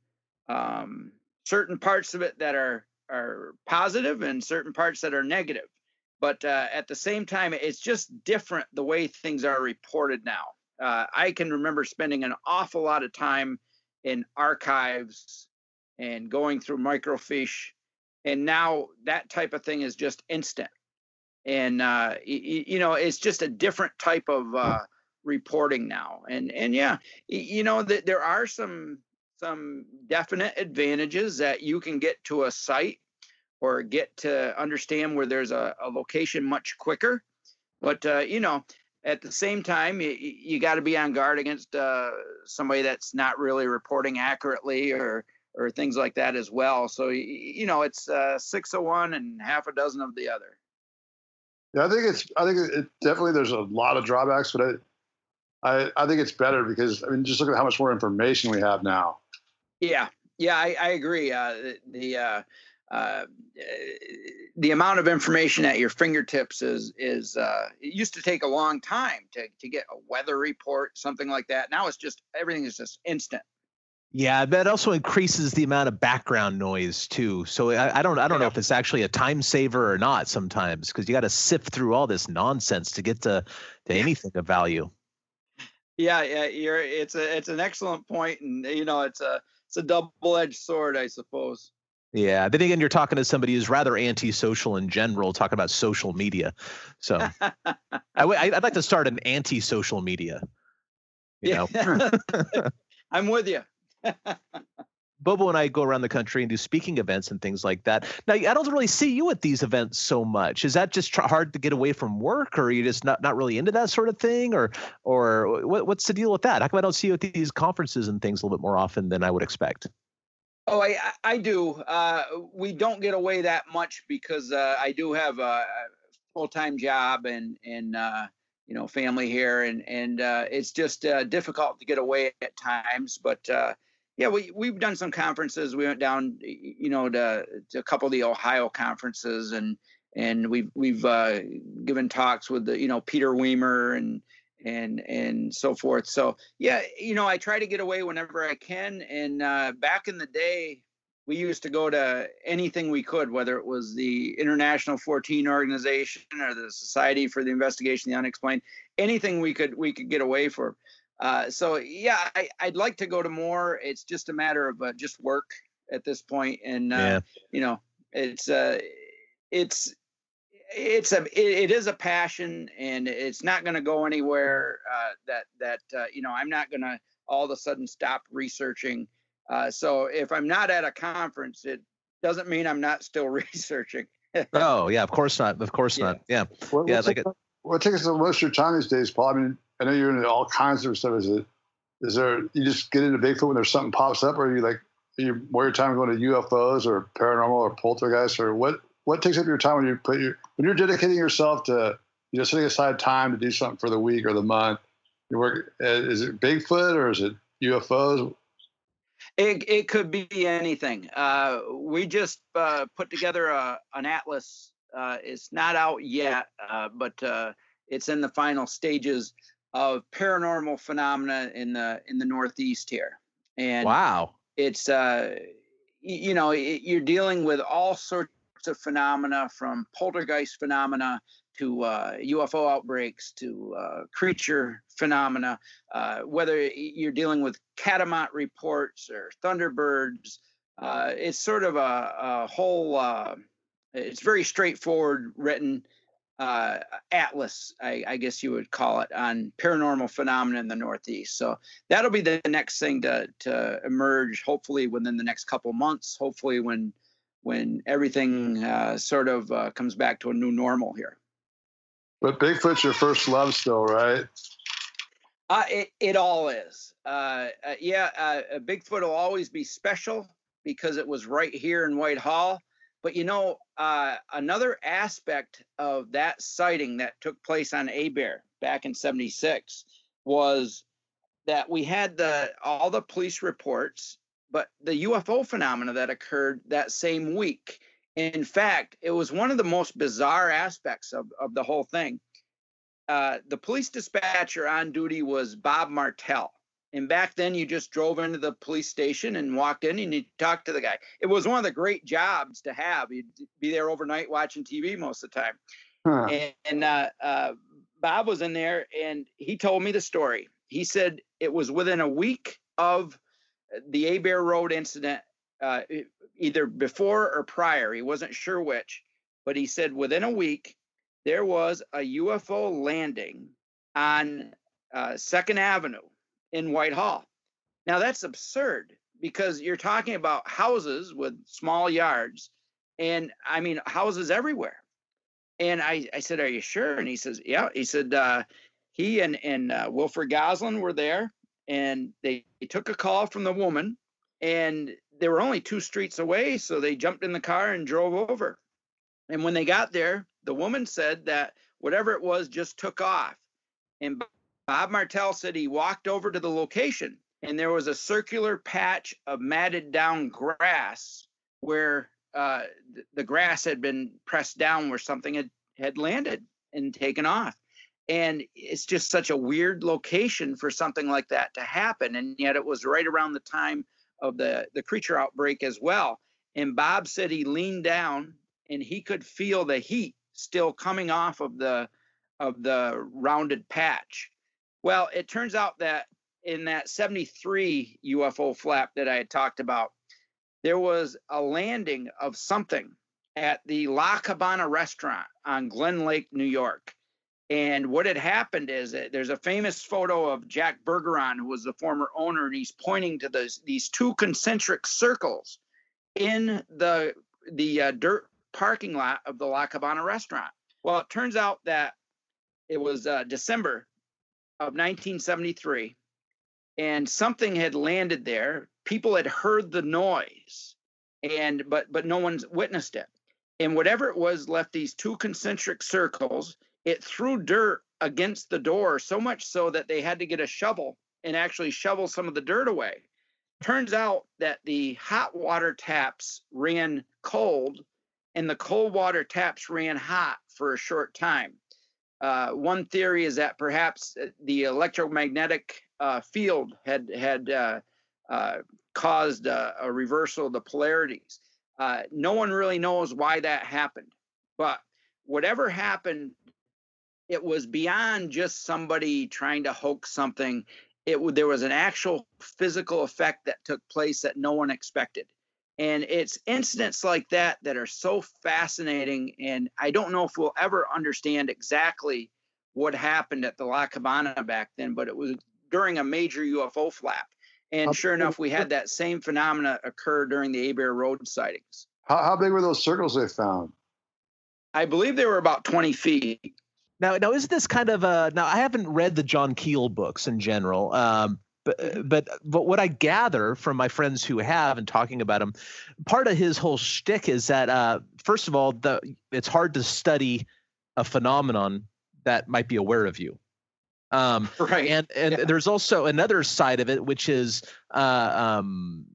um, certain parts of it that are are positive and certain parts that are negative. But uh, at the same time, it's just different the way things are reported now. Uh, I can remember spending an awful lot of time in archives and going through microfiche, and now that type of thing is just instant and uh, y- you know it's just a different type of uh, reporting now and and yeah you know that there are some some definite advantages that you can get to a site or get to understand where there's a, a location much quicker. But uh, you know at the same time you, you got to be on guard against uh, somebody that's not really reporting accurately or or things like that as well. So you know it's uh, six of one and half a dozen of the other. Yeah, I think it's I think it definitely there's a lot of drawbacks, but I I, I think it's better because I mean just look at how much more information we have now. Yeah, yeah, I, I agree. Uh, the the, uh, uh, the amount of information at your fingertips is is uh, it used to take a long time to to get a weather report, something like that. Now it's just everything is just instant. Yeah, that also increases the amount of background noise too. So I, I don't I don't know if it's actually a time saver or not sometimes because you got to sift through all this nonsense to get to to anything of value. Yeah, yeah, you're. It's a it's an excellent point, and you know it's a it's a double edged sword, I suppose. Yeah. Then again, you're talking to somebody who's rather antisocial in general, talking about social media. So I, w- I- I'd like to start an anti-social media. You know, I'm with you. Bobo and I go around the country and do speaking events and things like that. Now, I don't really see you at these events so much. Is that just hard to get away from work, or are you just not not really into that sort of thing, or or what, what's the deal with that? How come I don't see you at these conferences and things a little bit more often than I would expect? Oh, I I do. Uh, we don't get away that much because uh, I do have a full time job and and uh, you know family here, and and uh, it's just uh, difficult to get away at times. But uh, yeah, we we've done some conferences. We went down, you know, to, to a couple of the Ohio conferences, and and we've we've given talks with the you know Peter Weimer and and and so forth. So yeah, you know, I try to get away whenever I can. And uh, back in the day, we used to go to anything we could, whether it was the International Fortean Organization or the Society for the Investigation of the Unexplained, anything we could we could get away for. Uh, so yeah, I, would like to go to more. It's just a matter of uh, just work at this point, and uh, yeah. you know, it's uh, it's it's a it, it is a passion and it's not going to go anywhere uh, that that uh, you know i'm not going to all of a sudden stop researching uh, so if i'm not at a conference it doesn't mean i'm not still researching oh yeah of course not of course yeah. not yeah what, yeah like what takes up most of your time these days paul i mean i know you're into all kinds of stuff is it is there you just get into bigfoot when there's something pops up or are you like you more your time going to ufos or paranormal or poltergeist or what what takes up your time when you put your when you're dedicating yourself to you know setting aside time to do something for the week or the month? You work uh, is it Bigfoot or is it UFOs? It it could be anything. Uh, we just uh, put together a, an atlas. Uh, it's not out yet, uh, but uh, it's in the final stages of paranormal phenomena in the in the Northeast here. And wow, it's uh, you know it, you're dealing with all sorts of phenomena from poltergeist phenomena to uh, UFO outbreaks to uh, creature phenomena, uh, whether you're dealing with catamount reports or thunderbirds. Uh, it's sort of a, a whole, uh, it's very straightforward written uh, atlas, I, I, guess you would call it, on paranormal phenomena in the Northeast. So that'll be the next thing to, to emerge, hopefully within the next couple months, hopefully when when everything uh, sort of uh, comes back to a new normal here. But Bigfoot's your first love still, right? Uh, it, it all is. Uh, uh, yeah, uh, Bigfoot will always be special because it was right here in Whitehall. But you know, another aspect of that sighting that took place on Bear back in 76 was that we had the all the police reports but the UFO phenomena that occurred that same week. In fact, it was one of the most bizarre aspects of, of the whole thing. Uh, the police dispatcher on duty was Bob Martell. And back then, you just drove into the police station and walked in and you talked to the guy. It was one of the great jobs to have. You'd be there overnight watching TV most of the time. Huh. And, and uh, uh, Bob was in there and he told me the story. He said it was within a week of the Abair Road incident, uh, either before or prior, he wasn't sure which, but he said within a week there was a UFO landing on uh, Second Avenue in Whitehall. Now that's absurd because you're talking about houses with small yards, and I mean houses everywhere. And I, I said, "Are you sure?" And he says, "Yeah." He said uh, he and and uh, Wilfred Goslin were there and they, they took a call from the woman and they were only two streets away so they jumped in the car and drove over and when they got there the woman said that whatever it was just took off and bob martell said he walked over to the location and there was a circular patch of matted down grass where uh, the grass had been pressed down where something had, had landed and taken off. And it's just such a weird location for something like that to happen. And yet it was right around the time of the the creature outbreak as well. And bob said he leaned down and he could feel the heat still coming off of the of the rounded patch well it turns out that in that 73 ufo flap that i had talked about there was a landing of something at the la cabana restaurant on glen lake new york And what had happened is that there's a famous photo of Jack Bergeron, who was the former owner, and he's pointing to those these two concentric circles in the the uh, dirt parking lot of the La Cabana restaurant. Well, it turns out that it was uh, December of 1973, and something had landed there. People had heard the noise, and but but no one's witnessed it. And whatever it was left these two concentric circles. It threw dirt against the door so much so that they had to get a shovel and actually shovel some of the dirt away. Turns out that the hot water taps ran cold and the cold water taps ran hot for a short time. Uh, one theory is that perhaps uh, the electromagnetic uh, field had had uh, uh caused a, a, reversal of the polarities. Uh, no one really knows why that happened, but whatever happened, it was beyond just somebody trying to hoax something. It there was an actual physical effect that took place that no one expected. And it's incidents like that that are so fascinating. And I don't know if we'll ever understand exactly what happened at the La Cabana back then, but it was during a major UFO flap. And sure enough, we had that same phenomena occur during the Abair Road sightings. How, how big were those circles they found? I believe they were about 20 feet. Now, now is this kind of a now? I haven't read the John Keel books in general, um, but mm-hmm. but but what I gather from my friends who have and talking about him, part of his whole shtick is that uh, first of all, the it's hard to study a phenomenon that might be aware of you. Um, right. And and yeah. there's also another side of it, which is uh, um,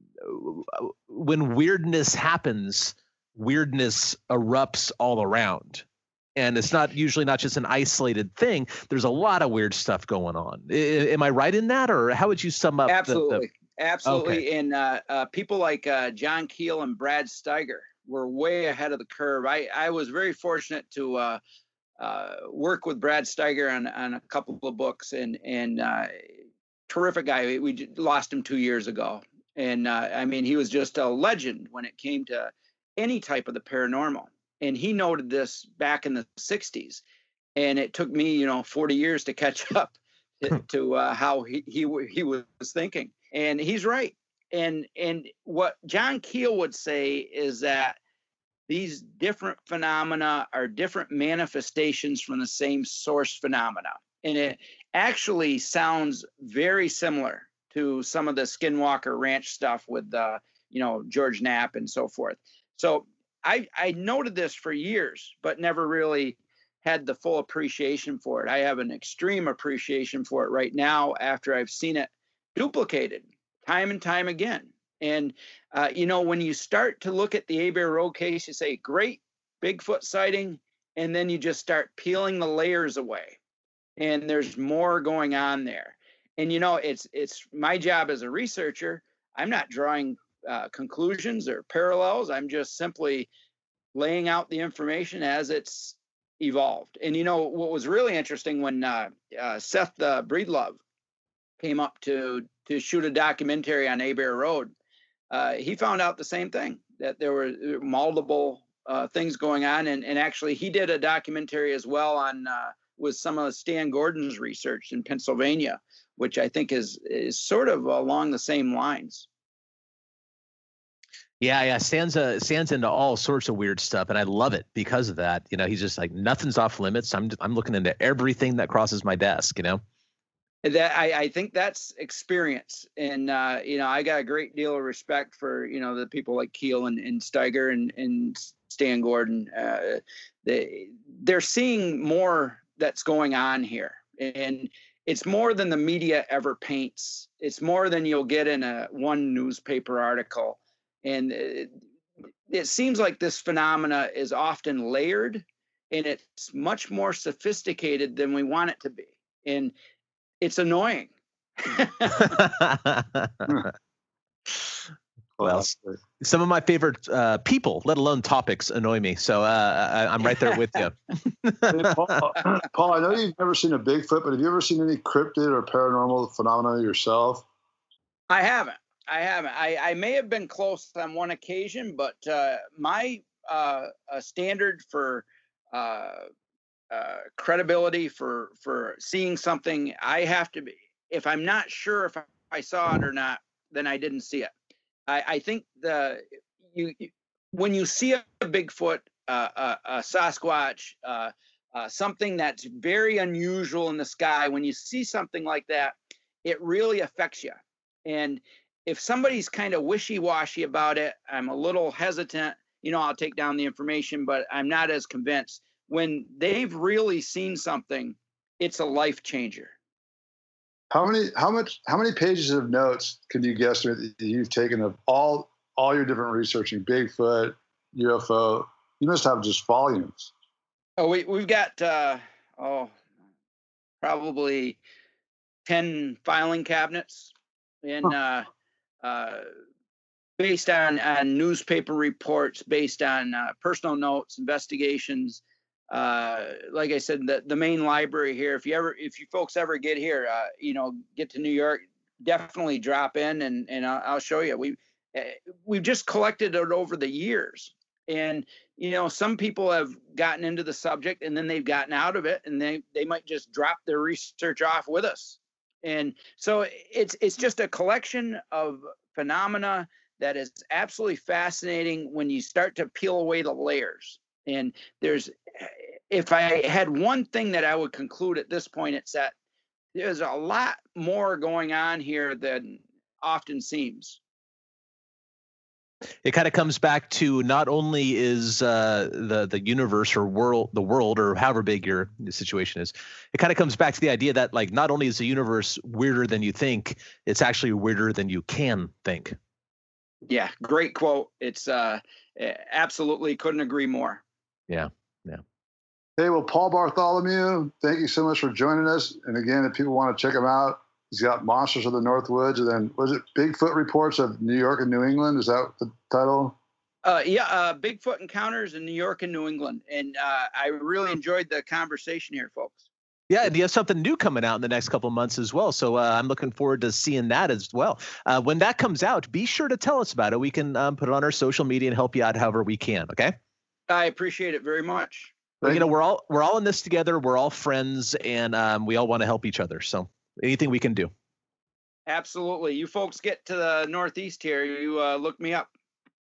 when weirdness happens, weirdness erupts all around and it's not usually not just an isolated thing there's a lot of weird stuff going on. I, am i right in that or how would you sum up absolutely the, the... absolutely. Okay. and uh, uh, people like uh, john keel and brad steiger were way ahead of the curve. I, I was very fortunate to uh, uh, work with brad steiger on, on a couple of books and and uh, terrific guy. We lost him two years ago. And i mean he was just a legend when it came to any type of the paranormal and he noted this back in the 60s and it took me you know 40 years to catch up to, to uh, how he, he he was thinking. And he's right. And and what john keel would say is that these different phenomena are different manifestations from the same source phenomena. And it actually sounds very similar to some of the skinwalker ranch stuff with uh, you know george knapp and so forth. So I I noted this for years, but never really had the full appreciation for it. I have an extreme appreciation for it right now after I've seen it duplicated time and time again. And uh, you know, when you start to look at the Abair Road case, you say, "Great Bigfoot sighting," and then you just start peeling the layers away, and there's more going on there. And you know, it's it's my job as a researcher. I'm not drawing uh, conclusions or parallels. I'm just simply laying out the information as it's evolved. And you know what was really interesting when uh, uh, Seth uh, Breedlove came up to to shoot a documentary on Abair Road, uh, he found out the same thing that there were multiple uh, things going on, and and actually he did a documentary as well on uh, with some of Stan Gordon's research in Pennsylvania, which I think is is sort of along the same lines. Yeah, yeah. Stan's uh, Stan's into all sorts of weird stuff, and I love it because of that. You know, he's just like nothing's off limits. I'm I'm looking into everything that crosses my desk. You know. That I, I think that's experience, and uh, you know, I got a great deal of respect for you know the people like Keel and, and Steiger and and Stan Gordon. Uh, they they're seeing more that's going on here, and it's more than the media ever paints. It's more than you'll get in a one newspaper article and it, it seems like this phenomena is often layered and it's much more sophisticated than we want it to be and it's annoying. Well some of my favorite uh, people let alone topics annoy me so uh, I, am right there with you Paul, Paul, i know you've never seen a bigfoot but have you ever seen any cryptid or paranormal phenomena yourself? I haven't I haven't. I, I may have been close on one occasion, but uh, my uh, standard for uh, uh, credibility for for seeing something. I have to be. If I'm not sure if I saw it or not, then I didn't see it. I, I think the you, you, when you see a Bigfoot, a, Sasquatch, uh, something that's very unusual in the sky, when you see something like that, it really affects you. And if somebody's kind of wishy-washy about it, I'm a little hesitant. You know, I'll take down the information, but I'm not as convinced. When they've really seen something, it's a life changer. How many how much how many pages of notes can you guess that you've taken of all all your different researching Bigfoot, UFO? You must have just volumes. Oh, we we've got uh, oh probably ten filing cabinets and uh, uh, based on, on newspaper reports, based on uh, personal notes, investigations, uh, like I said, the, the main library here. If you ever, if you folks ever get here, uh, you know, get to New York, definitely drop in and and I'll, I'll show you. We eh, we've just collected it over the years, and you know, some people have gotten into the subject and then they've gotten out of it, and they they might just drop their research off with us. And so it's it's just a collection of phenomena that is absolutely fascinating when you start to peel away the layers. And there's if I had one thing that I would conclude at this point, it's that there's a lot more going on here than often seems. It kind of comes back to not only is uh, the the universe or world, the world, or however big your situation is, it kind of comes back to the idea that like not only is the universe weirder than you think, it's actually weirder than you can think. Yeah, great quote. It's uh, absolutely couldn't agree more. Yeah, yeah. Hey, well, Paul Bartholomew, thank you so much for joining us. And again, if people want to check him out, he's got Monsters of the North Woods, and then was it Bigfoot Reports of New York and New England? Is that the title? Uh, yeah, uh, Bigfoot Encounters in New York and New England, and uh, I really enjoyed the conversation here, folks. Yeah, and you have something new coming out in the next couple months as well. So uh, I'm looking forward to seeing that as well. Uh, when that comes out, be sure to tell us about it. We can um, put it on our social media and help you out however we can. Okay. I appreciate it very much. You know, we're all we're all in this together. We're all friends, and um, we all want to help each other. So anything we can do. Absolutely. You folks get to the Northeast here. You uh, look me up.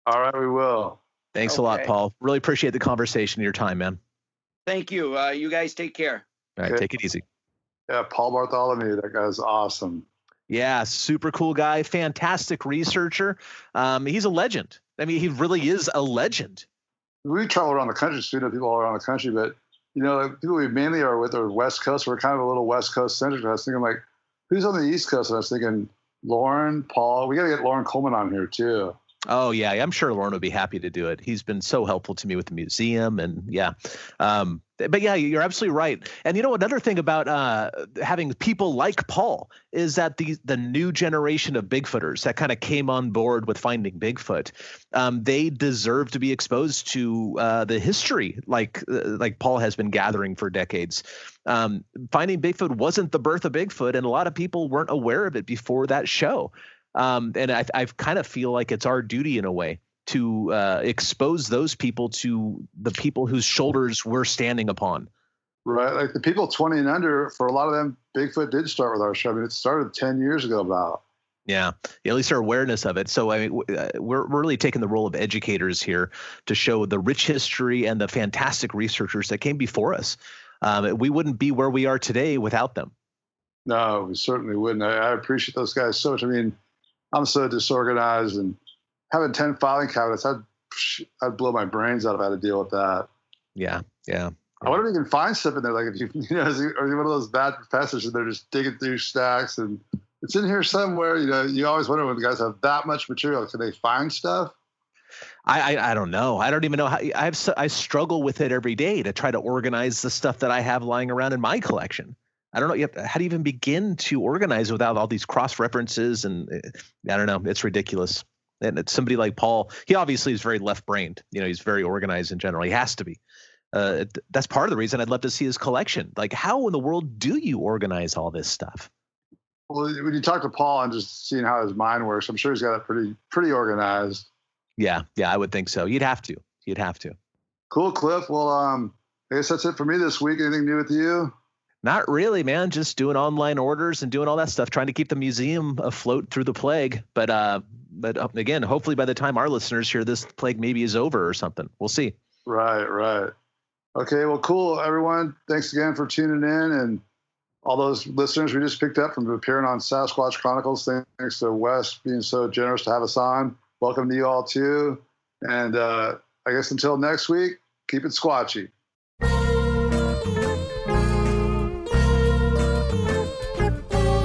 All right, we will. Thanks okay. a lot, Paul. Really appreciate the conversation, and your time, man. Thank you. Uh, you guys take care. All right, okay. take it easy. Yeah, Paul Bartholomew, that guy's awesome. Yeah, super cool guy, fantastic researcher. Um, he's a legend. I mean, he really is a legend we travel around the country, so we know people all around the country, but you know, people we mainly are with are West Coast. We're kind of a little West Coast centric. I was thinking like, who's on the East Coast? And I was thinking Loren, Paul. We got to get Loren Coleman on here too. Oh yeah, I'm sure Loren would be happy to do it. He's been so helpful to me with the museum, and yeah, um, but yeah, you're absolutely right. And you know, another thing about uh, having people like Paul is that the the new generation of Bigfooters that kind of came on board with finding Bigfoot, um, they deserve to be exposed to uh, the history like uh, like Paul has been gathering for decades. Um, finding Bigfoot wasn't the birth of Bigfoot, and a lot of people weren't aware of it before that show. Um, and I, I kind of feel like it's our duty in a way to uh, expose those people to the people whose shoulders we're standing upon. Right, like the people 20 and under, for a lot of them, Bigfoot did start with our show. I mean, it started 10 years ago about. Yeah, at least our awareness of it. So I mean, uh, we're we're really taking the role of educators here to show the rich history and the fantastic researchers that came before us. Um, we wouldn't be where we are today without them. No, we certainly wouldn't. I, I appreciate those guys so much. I mean, I'm so disorganized and having 10 filing cabinets, I'd, I'd blow my brains out if I had to deal with that. Yeah. Yeah. I wonder if you can find stuff in there. Like if you, you know, are you one of those bad professors and they're just digging through stacks and it's in here somewhere. You know, you always wonder when the guys have that much material, can they find stuff? I, I, I don't know. I don't even know how. I have I struggle with it every day to try to organize the stuff that I have lying around in my collection. I don't know. You have, how do you even begin to organize without all these cross references? And eh, I don't know. It's ridiculous. And it's somebody like Paul. He obviously is very left brained. You know, he's very organized in general. He has to be. Uh, that's part of the reason I'd love to see his collection. Like, how in the world do you organize all this stuff? Well, when you talk to Paul and just seeing how his mind works, I'm sure he's got it pretty pretty organized. Yeah, yeah, I would think so. You'd have to. You'd have to. Cool, Cliff. Well, um, I guess that's it for me this week. Anything new with you? Not really, man. Just doing online orders and doing all that stuff, trying to keep the museum afloat through the plague. But uh, but uh, again, hopefully by the time our listeners hear this, plague maybe is over or something. We'll see. Right, right. Okay, well, cool, everyone. Thanks again for tuning in and all those listeners we just picked up from appearing on Sasquatch Chronicles. Thanks to Wes being so generous to have us on. Welcome to you all too. And uh, I guess until next week, keep it squatchy.